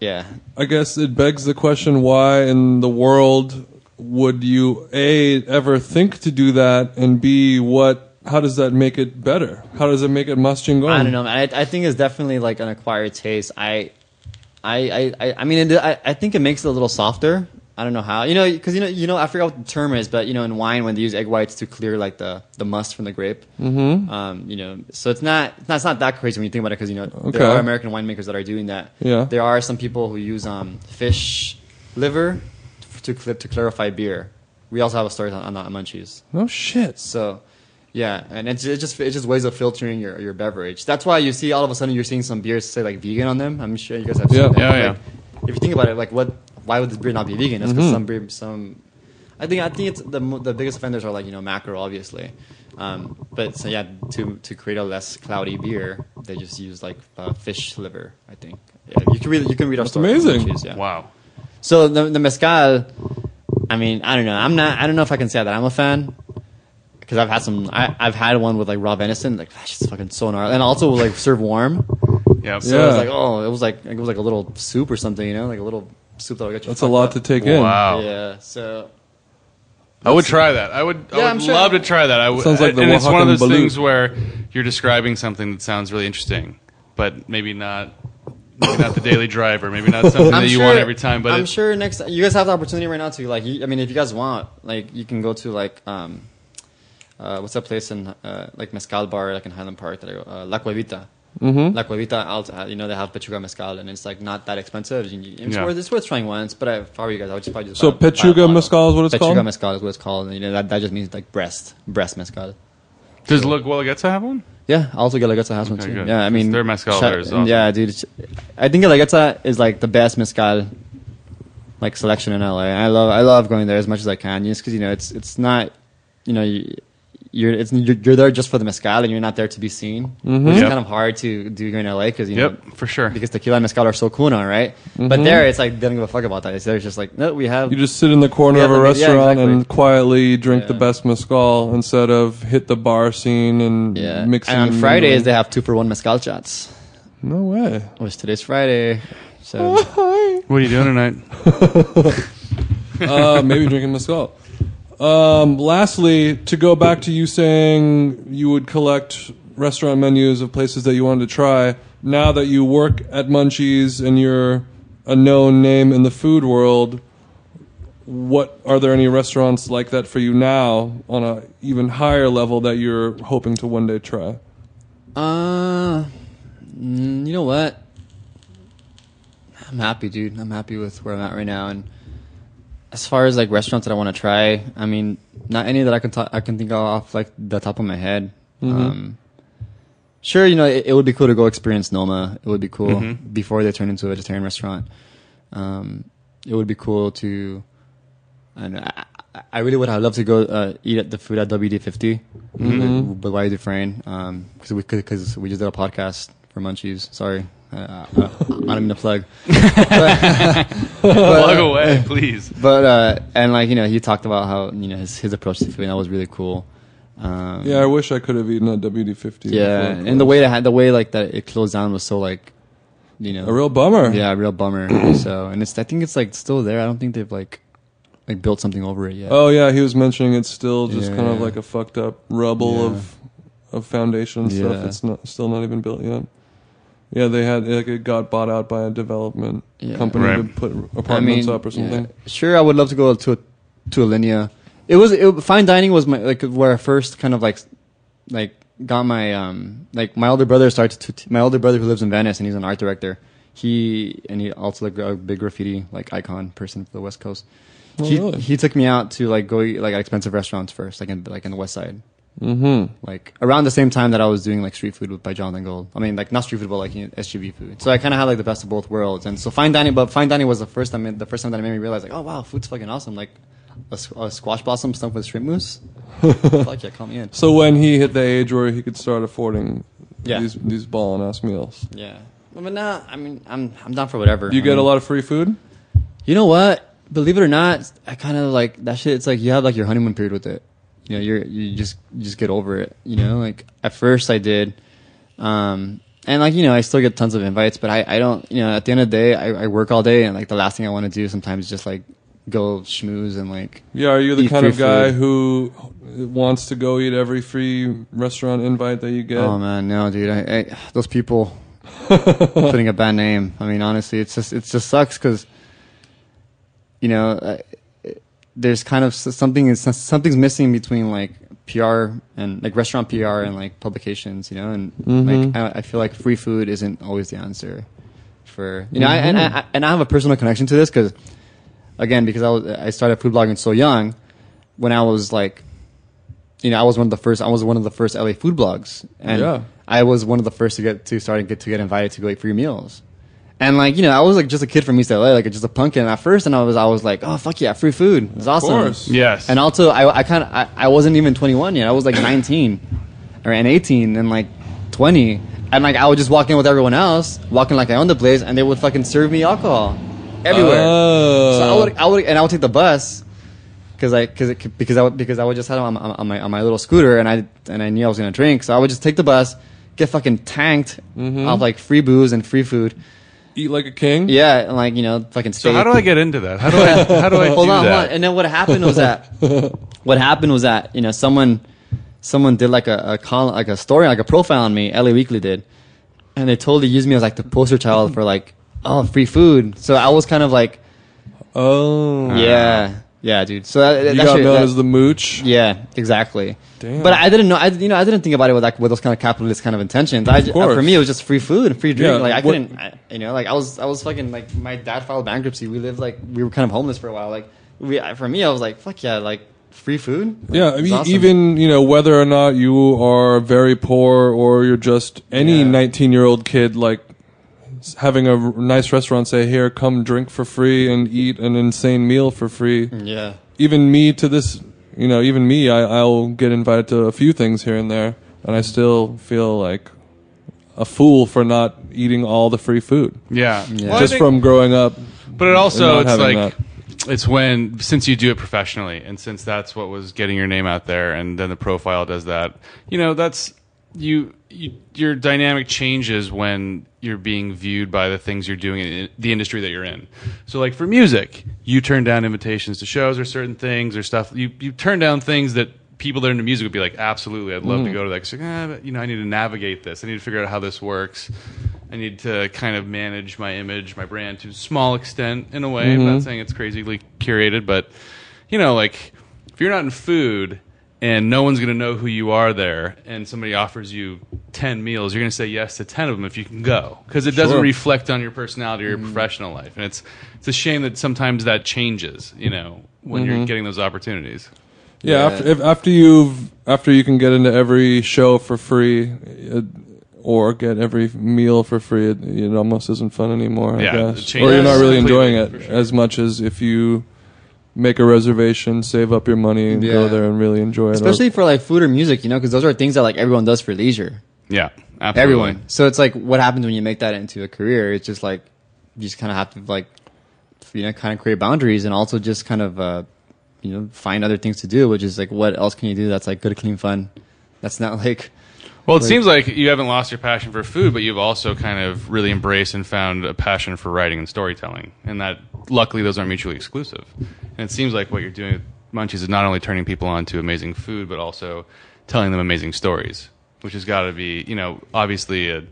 yeah,
I guess it begs the question: Why in the world would you a ever think to do that, and b what? How does that make it better? How does it make it mas chingon?
I don't know. I, I think it's definitely like an acquired taste. I, I, I, I, mean, it, I, I think it makes it a little softer. I don't know how. You know, because you know, you know, I forgot what the term is, but you know, in wine when they use egg whites to clear like the, the must from the grape. Mm-hmm. Um, you know, so it's not it's not, it's not that crazy when you think about it because you know
Okay.
there are American winemakers that are doing that.
Yeah.
There are some people who use um, fish liver to cl- to clarify beer we also have a story on, on Munchies.
No shit.
So, yeah, and it's, it's just it's just ways of filtering your, your beverage. That's why you see all of a sudden you're seeing some beers say like vegan on them. I'm sure you guys have seen
Yeah.
that.
Yeah,
Like,
yeah.
If you think about it, like what, why would this beer not be vegan? It's
Mm-hmm.
because some beer, some, I think I think it's the the biggest offenders are like you know macro obviously, um, but so yeah to to create a less cloudy beer they just use like uh, fish liver I think. Yeah, you can read you can read our
That's
story.
amazing.
Munchies, yeah.
Wow.
So the the mezcal, I mean, I don't know. I'm not. I don't know if I can say that I'm a fan because I've had some. I, I've had one with like raw venison. Like that's just fucking so gnarly, and also like serve warm.
Yep.
So it
Yeah.
was like oh, it was like it was like a little soup or something. You know, like a little soup that would get you.
That's a lot
up.
to take in.
Wow.
Yeah. So
I would try that. I would. I
Yeah,
would
I'm sure.
love to try that. I would,
Sounds like the
and it's one of those
balut.
things where you're describing something that sounds really interesting, but maybe not. Maybe not the daily driver. Maybe not something that you want every time. But
I'm
it-
sure next you guys have the opportunity right now to like. You, I mean, if you guys want, like, you can go to like um, uh, what's that place in uh, like mezcal bar like in Highland Park that I go, uh, La Cuevita. Mm-hmm. La Cuevita, out, uh, you know, they have pechuga mezcal, and it's like not that expensive. It's,
Yeah.
worth, it's worth trying once. But I, if I were you guys, I would just probably just
So
buy- buy a
pechuga
bottle.
mezcal is what it's
pechuga
called?
mezcal is what it's called. And, you know, that, that just means like breast, breast mezcal.
does La Guelaguetza have one?
Yeah, also Guelaguetza has one too.
good.
Yeah, I mean
Their mezcal
shout-
there is awesome.
Yeah, dude. I think Guelaguetza is like the best mezcal like selection in LA. I love I love going there as much as I can, just because you know it's it's not you know you, you're it's you're, you're there just for the mezcal and you're not there to be seen. Which is
Yep.
kind of hard to do here in LA because you
Yep,
know
for sure.
because tequila and mezcal are so cool now, right? But there it's like they don't give a fuck about that. It's there, it's just like no, we have
You just sit in the corner of a
the- yeah,
restaurant
exactly.
and quietly drink the best mezcal instead of hit the bar scene and
yeah.
mixing.
And on Fridays
mingling.
they have two for one mezcal shots.
no way.
Which today's Friday, so.
What are you doing tonight?
uh, maybe drinking mezcal. Um, lastly, to go back to you saying you would collect restaurant menus of places that you wanted to try. Now that you work at Munchies and you're a known name in the food world, what are there any restaurants like that for you now on a even higher level that you're hoping to one day try?
Uh, mm, you know what? I'm happy, dude. I'm happy with where I'm at right now. And as far as like restaurants that I want to try, I mean, not any that I can I can think of off like the top of my head. Um, sure, you know, it, it would be cool to go experience Noma. It would be cool before they turn into a vegetarian restaurant. Um, it would be cool to. And I, I- I really would have loved to go uh, eat at the food at WD50 with, with Wylie Dufresne because we because we just did a podcast for Munchies. Sorry, uh, uh, I don't mean to plug.
Plug away, please.
But uh, and like you know, he talked about how you know his his approach to food, and that was really cool. Um,
Yeah, I wish I could have eaten at WD-50.
yeah, and the way that the way like that it closed down was so like, you know,
a real bummer.
yeah, a real bummer. so and it's I think it's like still there. I don't think they've like like built something over it yet.
Oh yeah, he was mentioning it's still just
Yeah,
kind of like a fucked up rubble
Yeah.
of of foundation stuff. It's not still not even built yet. Yeah, they had like it got bought out by a development
Yeah.
company to put apartments up or
yeah.
something.
Sure, I would love to go to a, to Alinea. It was it, fine dining was my like where I first kind of like like got my um like my older brother started to t- my older brother who lives in Venice and he's an art director. He and he also like a big graffiti like icon person for the West Coast.
Oh,
he
really?
he took me out to like go eat like at expensive restaurants first, like in like in the West Side.
Mm-hmm.
Like around the same time that I was doing like street food with, by Jonathan Gold. I mean, like not street food, but like you know, SGV food. So I kind of had like the best of both worlds. And so fine dining, but fine dining was the first time, the first time that it made me realize like, oh wow, food's fucking awesome. Like a, a squash blossom stuffed with shrimp mousse. Fuck yeah, count me in.
So when he hit the age where he could start affording
Yeah.
these these ballin' ass meals,
Yeah, but now I mean, I'm I'm down for whatever.
you
I
get a lot of free food.
You know what? Believe it or not, I kind of like that shit. It's like you have like your honeymoon period with it. You know, you're you just you just get over it. You know, like at first I did, um, and like you know I still get tons of invites, but I I don't. You know, at the end of the day, I, I work all day, and like the last thing I want to do sometimes is just like go schmooze and like
Yeah, are you the kind of guy
food.
who wants to go eat every free restaurant invite that you get?
Oh man, no, dude. I, I those people putting a bad name. I mean, honestly, it's just it just sucks because you know there's kind of something is something's missing between like PR and like restaurant PR and like publications. You know, and like mm-hmm. I, I feel like free food isn't always the answer for you know. I, and mm-hmm. I and I have a personal connection to this because again because I was I started food blogging so young. when I was like, you know, I was one of the first. I was one of the first LA food blogs, and
Yeah.
I was one of the first to get to start and get to get invited to go eat free meals. And like you know, I was like just a kid from East LA, like just a pumpkin at first, and I was I was like, oh fuck yeah, free food, it's awesome.
course.
Yes.
And also, I, I kind of I, I wasn't even 21 yet. I was like 19 or and 18 and like 20. And like I would just walk in with everyone else, walking like I owned the place, and they would fucking serve me alcohol everywhere.
Oh.
So I would I would and I would take the bus because I because it, because I would, because I would just have on, on, on my on my little scooter, and I and I knew I was gonna drink, so I would just take the bus, get fucking tanked
Mm-hmm.
off like free booze and free food.
Eat like a king.
Yeah, and like you know, fucking.
So
steak.
how do I get into that? How do I how do I
hold
do
on,
that?
hold on. And then what happened was that what happened was that you know someone someone did like a, a col- like a story like a profile on me. LA Weekly did, and they totally used me as like the poster child for like oh free food. So I was kind of like
Oh.
yeah yeah dude. So that,
You
that
got
shit-
known
that-
as the mooch.
yeah exactly.
Damn.
But I didn't know. I you know I didn't think about it with like with those kind of capitalist kind of intentions. I, ju- uh,
course.
for me it was just free food and free drink.
Yeah,
like I
what-
couldn't. I, you know like I was I was fucking like my dad filed bankruptcy. We lived like we were kind of homeless for a while. Like we I- for me I was like fuck yeah like free food.
Yeah, I
It's
mean,
awesome.
even you know whether or not you are very poor or you're just any
Yeah.
19 year old kid, like having a r- nice restaurant say, "Here, come drink for free and eat an insane meal for free."
yeah
Even me to this, you know, even me, I, I'll get invited to a few things here and there, and I still feel like a fool for not eating all the free food
Yeah.
Yeah.
Well,
just
think-
from growing up.
But it also it's
having
like it's when since you do it professionally and since that's what was getting your name out there and then the profile does that. You know, that's you, you your dynamic changes when you're being viewed by the things you're doing in the industry that you're in. So like for music, you turn down invitations to shows or certain things or stuff. You you turn down things that people that are into music would be like, absolutely, I'd love to mm. go to that. 'Cause like, ah, but, you know, I need to navigate this. I need to figure out how this works. I need to kind of manage my image, my brand to a small extent in a way. I'm not mm-hmm. saying it's crazily curated, but you know, like if you're not in food and no one's going to know who you are there and somebody offers you 10 meals, you're going to say yes to 10 of them if you can go because it doesn't
Sure.
reflect on your personality or your mm-hmm. professional life. And it's it's a shame that sometimes that changes, you know, when you're mm-hmm. getting those opportunities.
Yeah,
Yeah.
After, if, after you've after you can get into every show for free, it, or get every meal for free, it, it almost isn't fun anymore.
Yeah, it
guess, or you're not really enjoying it
sure.
as much as if you make a reservation, save up your money, and go
Yeah.
there and really enjoy it.
especially for like food or music, you know, because those are things that like everyone does for leisure.
Yeah, absolutely.
Everyone. So it's like what happens when you make that into a career? It's just like you just kind of have to like you know kind of create boundaries and also just kind of uh, you know find other things to do, which is like what else can you do that's like good, clean fun. That's not like
Well, it
Like-
seems like you haven't lost your passion for food, but you've also kind of really embraced and found a passion for writing and storytelling, and that luckily those aren't mutually exclusive. And it seems like what you're doing with Munchies is not only turning people on to amazing food, but also telling them amazing stories, which has got to be, you know, obviously a,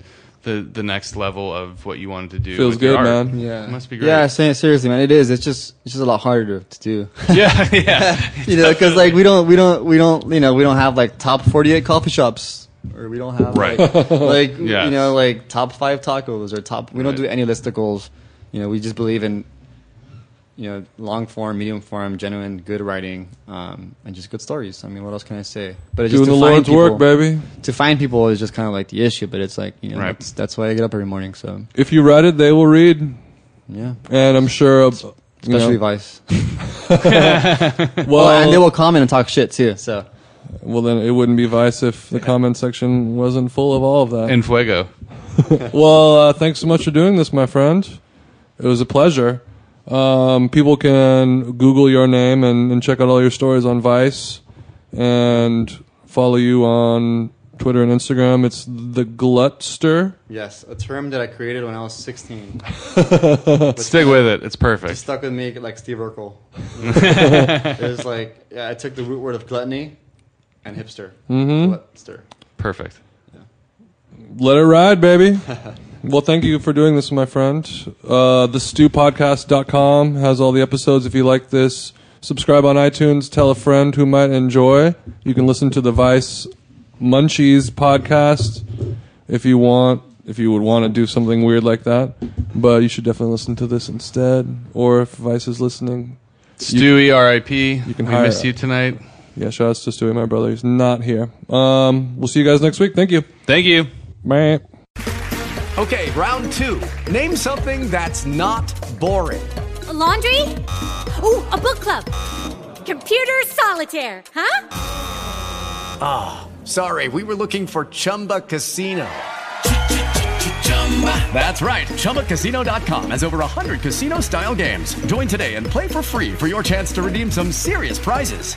the the next level of what you wanted to do.
Feels good,
art.
man.
yeah,
it must be great.
Yeah, say seriously, man. It is. It's just it's just a lot harder to, to do.
yeah, yeah.
you know, because like we don't we don't we don't you know we don't have like top forty eight coffee shops. Or we don't have
Right.
like, like
Yes.
you know like top five tacos or top. We don't do any listicles. You know, we just believe in you know long form, medium form, genuine, good writing, um, and just good stories. I mean, what else can I say? But it's
doing
just
the Lord's
people,
work, baby.
To find people is just kind of like the issue. But it's like you know
Right.
that's that's why I get up every morning. So
If you write it, they will read,
yeah,
and I'm sure. you
especially
know,
Vice.
well,
Well, and they will comment and talk shit too. So
well, then it wouldn't be Vice if the comment section wasn't full of all of that.
In Fuego.
Well, uh, thanks so much for doing this, my friend. It was a pleasure. Um, people can Google your name and, and check out all your stories on Vice and follow you on Twitter and Instagram. It's the Glutster.
yes, a term that I created when I was sixteen.
Stick with it. It's perfect.
stuck with me like Steve Urkel. it was like, yeah, I took the root word of gluttony and hipster. Mm-hmm. Glutster.
Perfect.
Let it ride, baby. well, thank you for doing this, my friend. Uh, thestewpodcast.com has all the episodes. If you like this, subscribe on iTunes. Tell a friend who might enjoy. You can listen to the Vice Munchies podcast if you want. If you would want to do something weird like that, but you should definitely listen to this instead. Or if Vice is listening,
Stewie, R.I.P. You
can
we
hire-
miss you tonight.
Yeah, shout outs to Stewie, my brother. He's not here. Um, we'll see you guys next week. Thank you.
Thank you.
Bye.
Okay, round two. Name something that's not boring.
A laundry? Ooh, a book club. Computer solitaire, huh?
Ah, sorry, we were looking for Chumba Casino. That's right. ChumbaCasino.com has over 100 casino style games. Join today and play for free for your chance to redeem some serious prizes.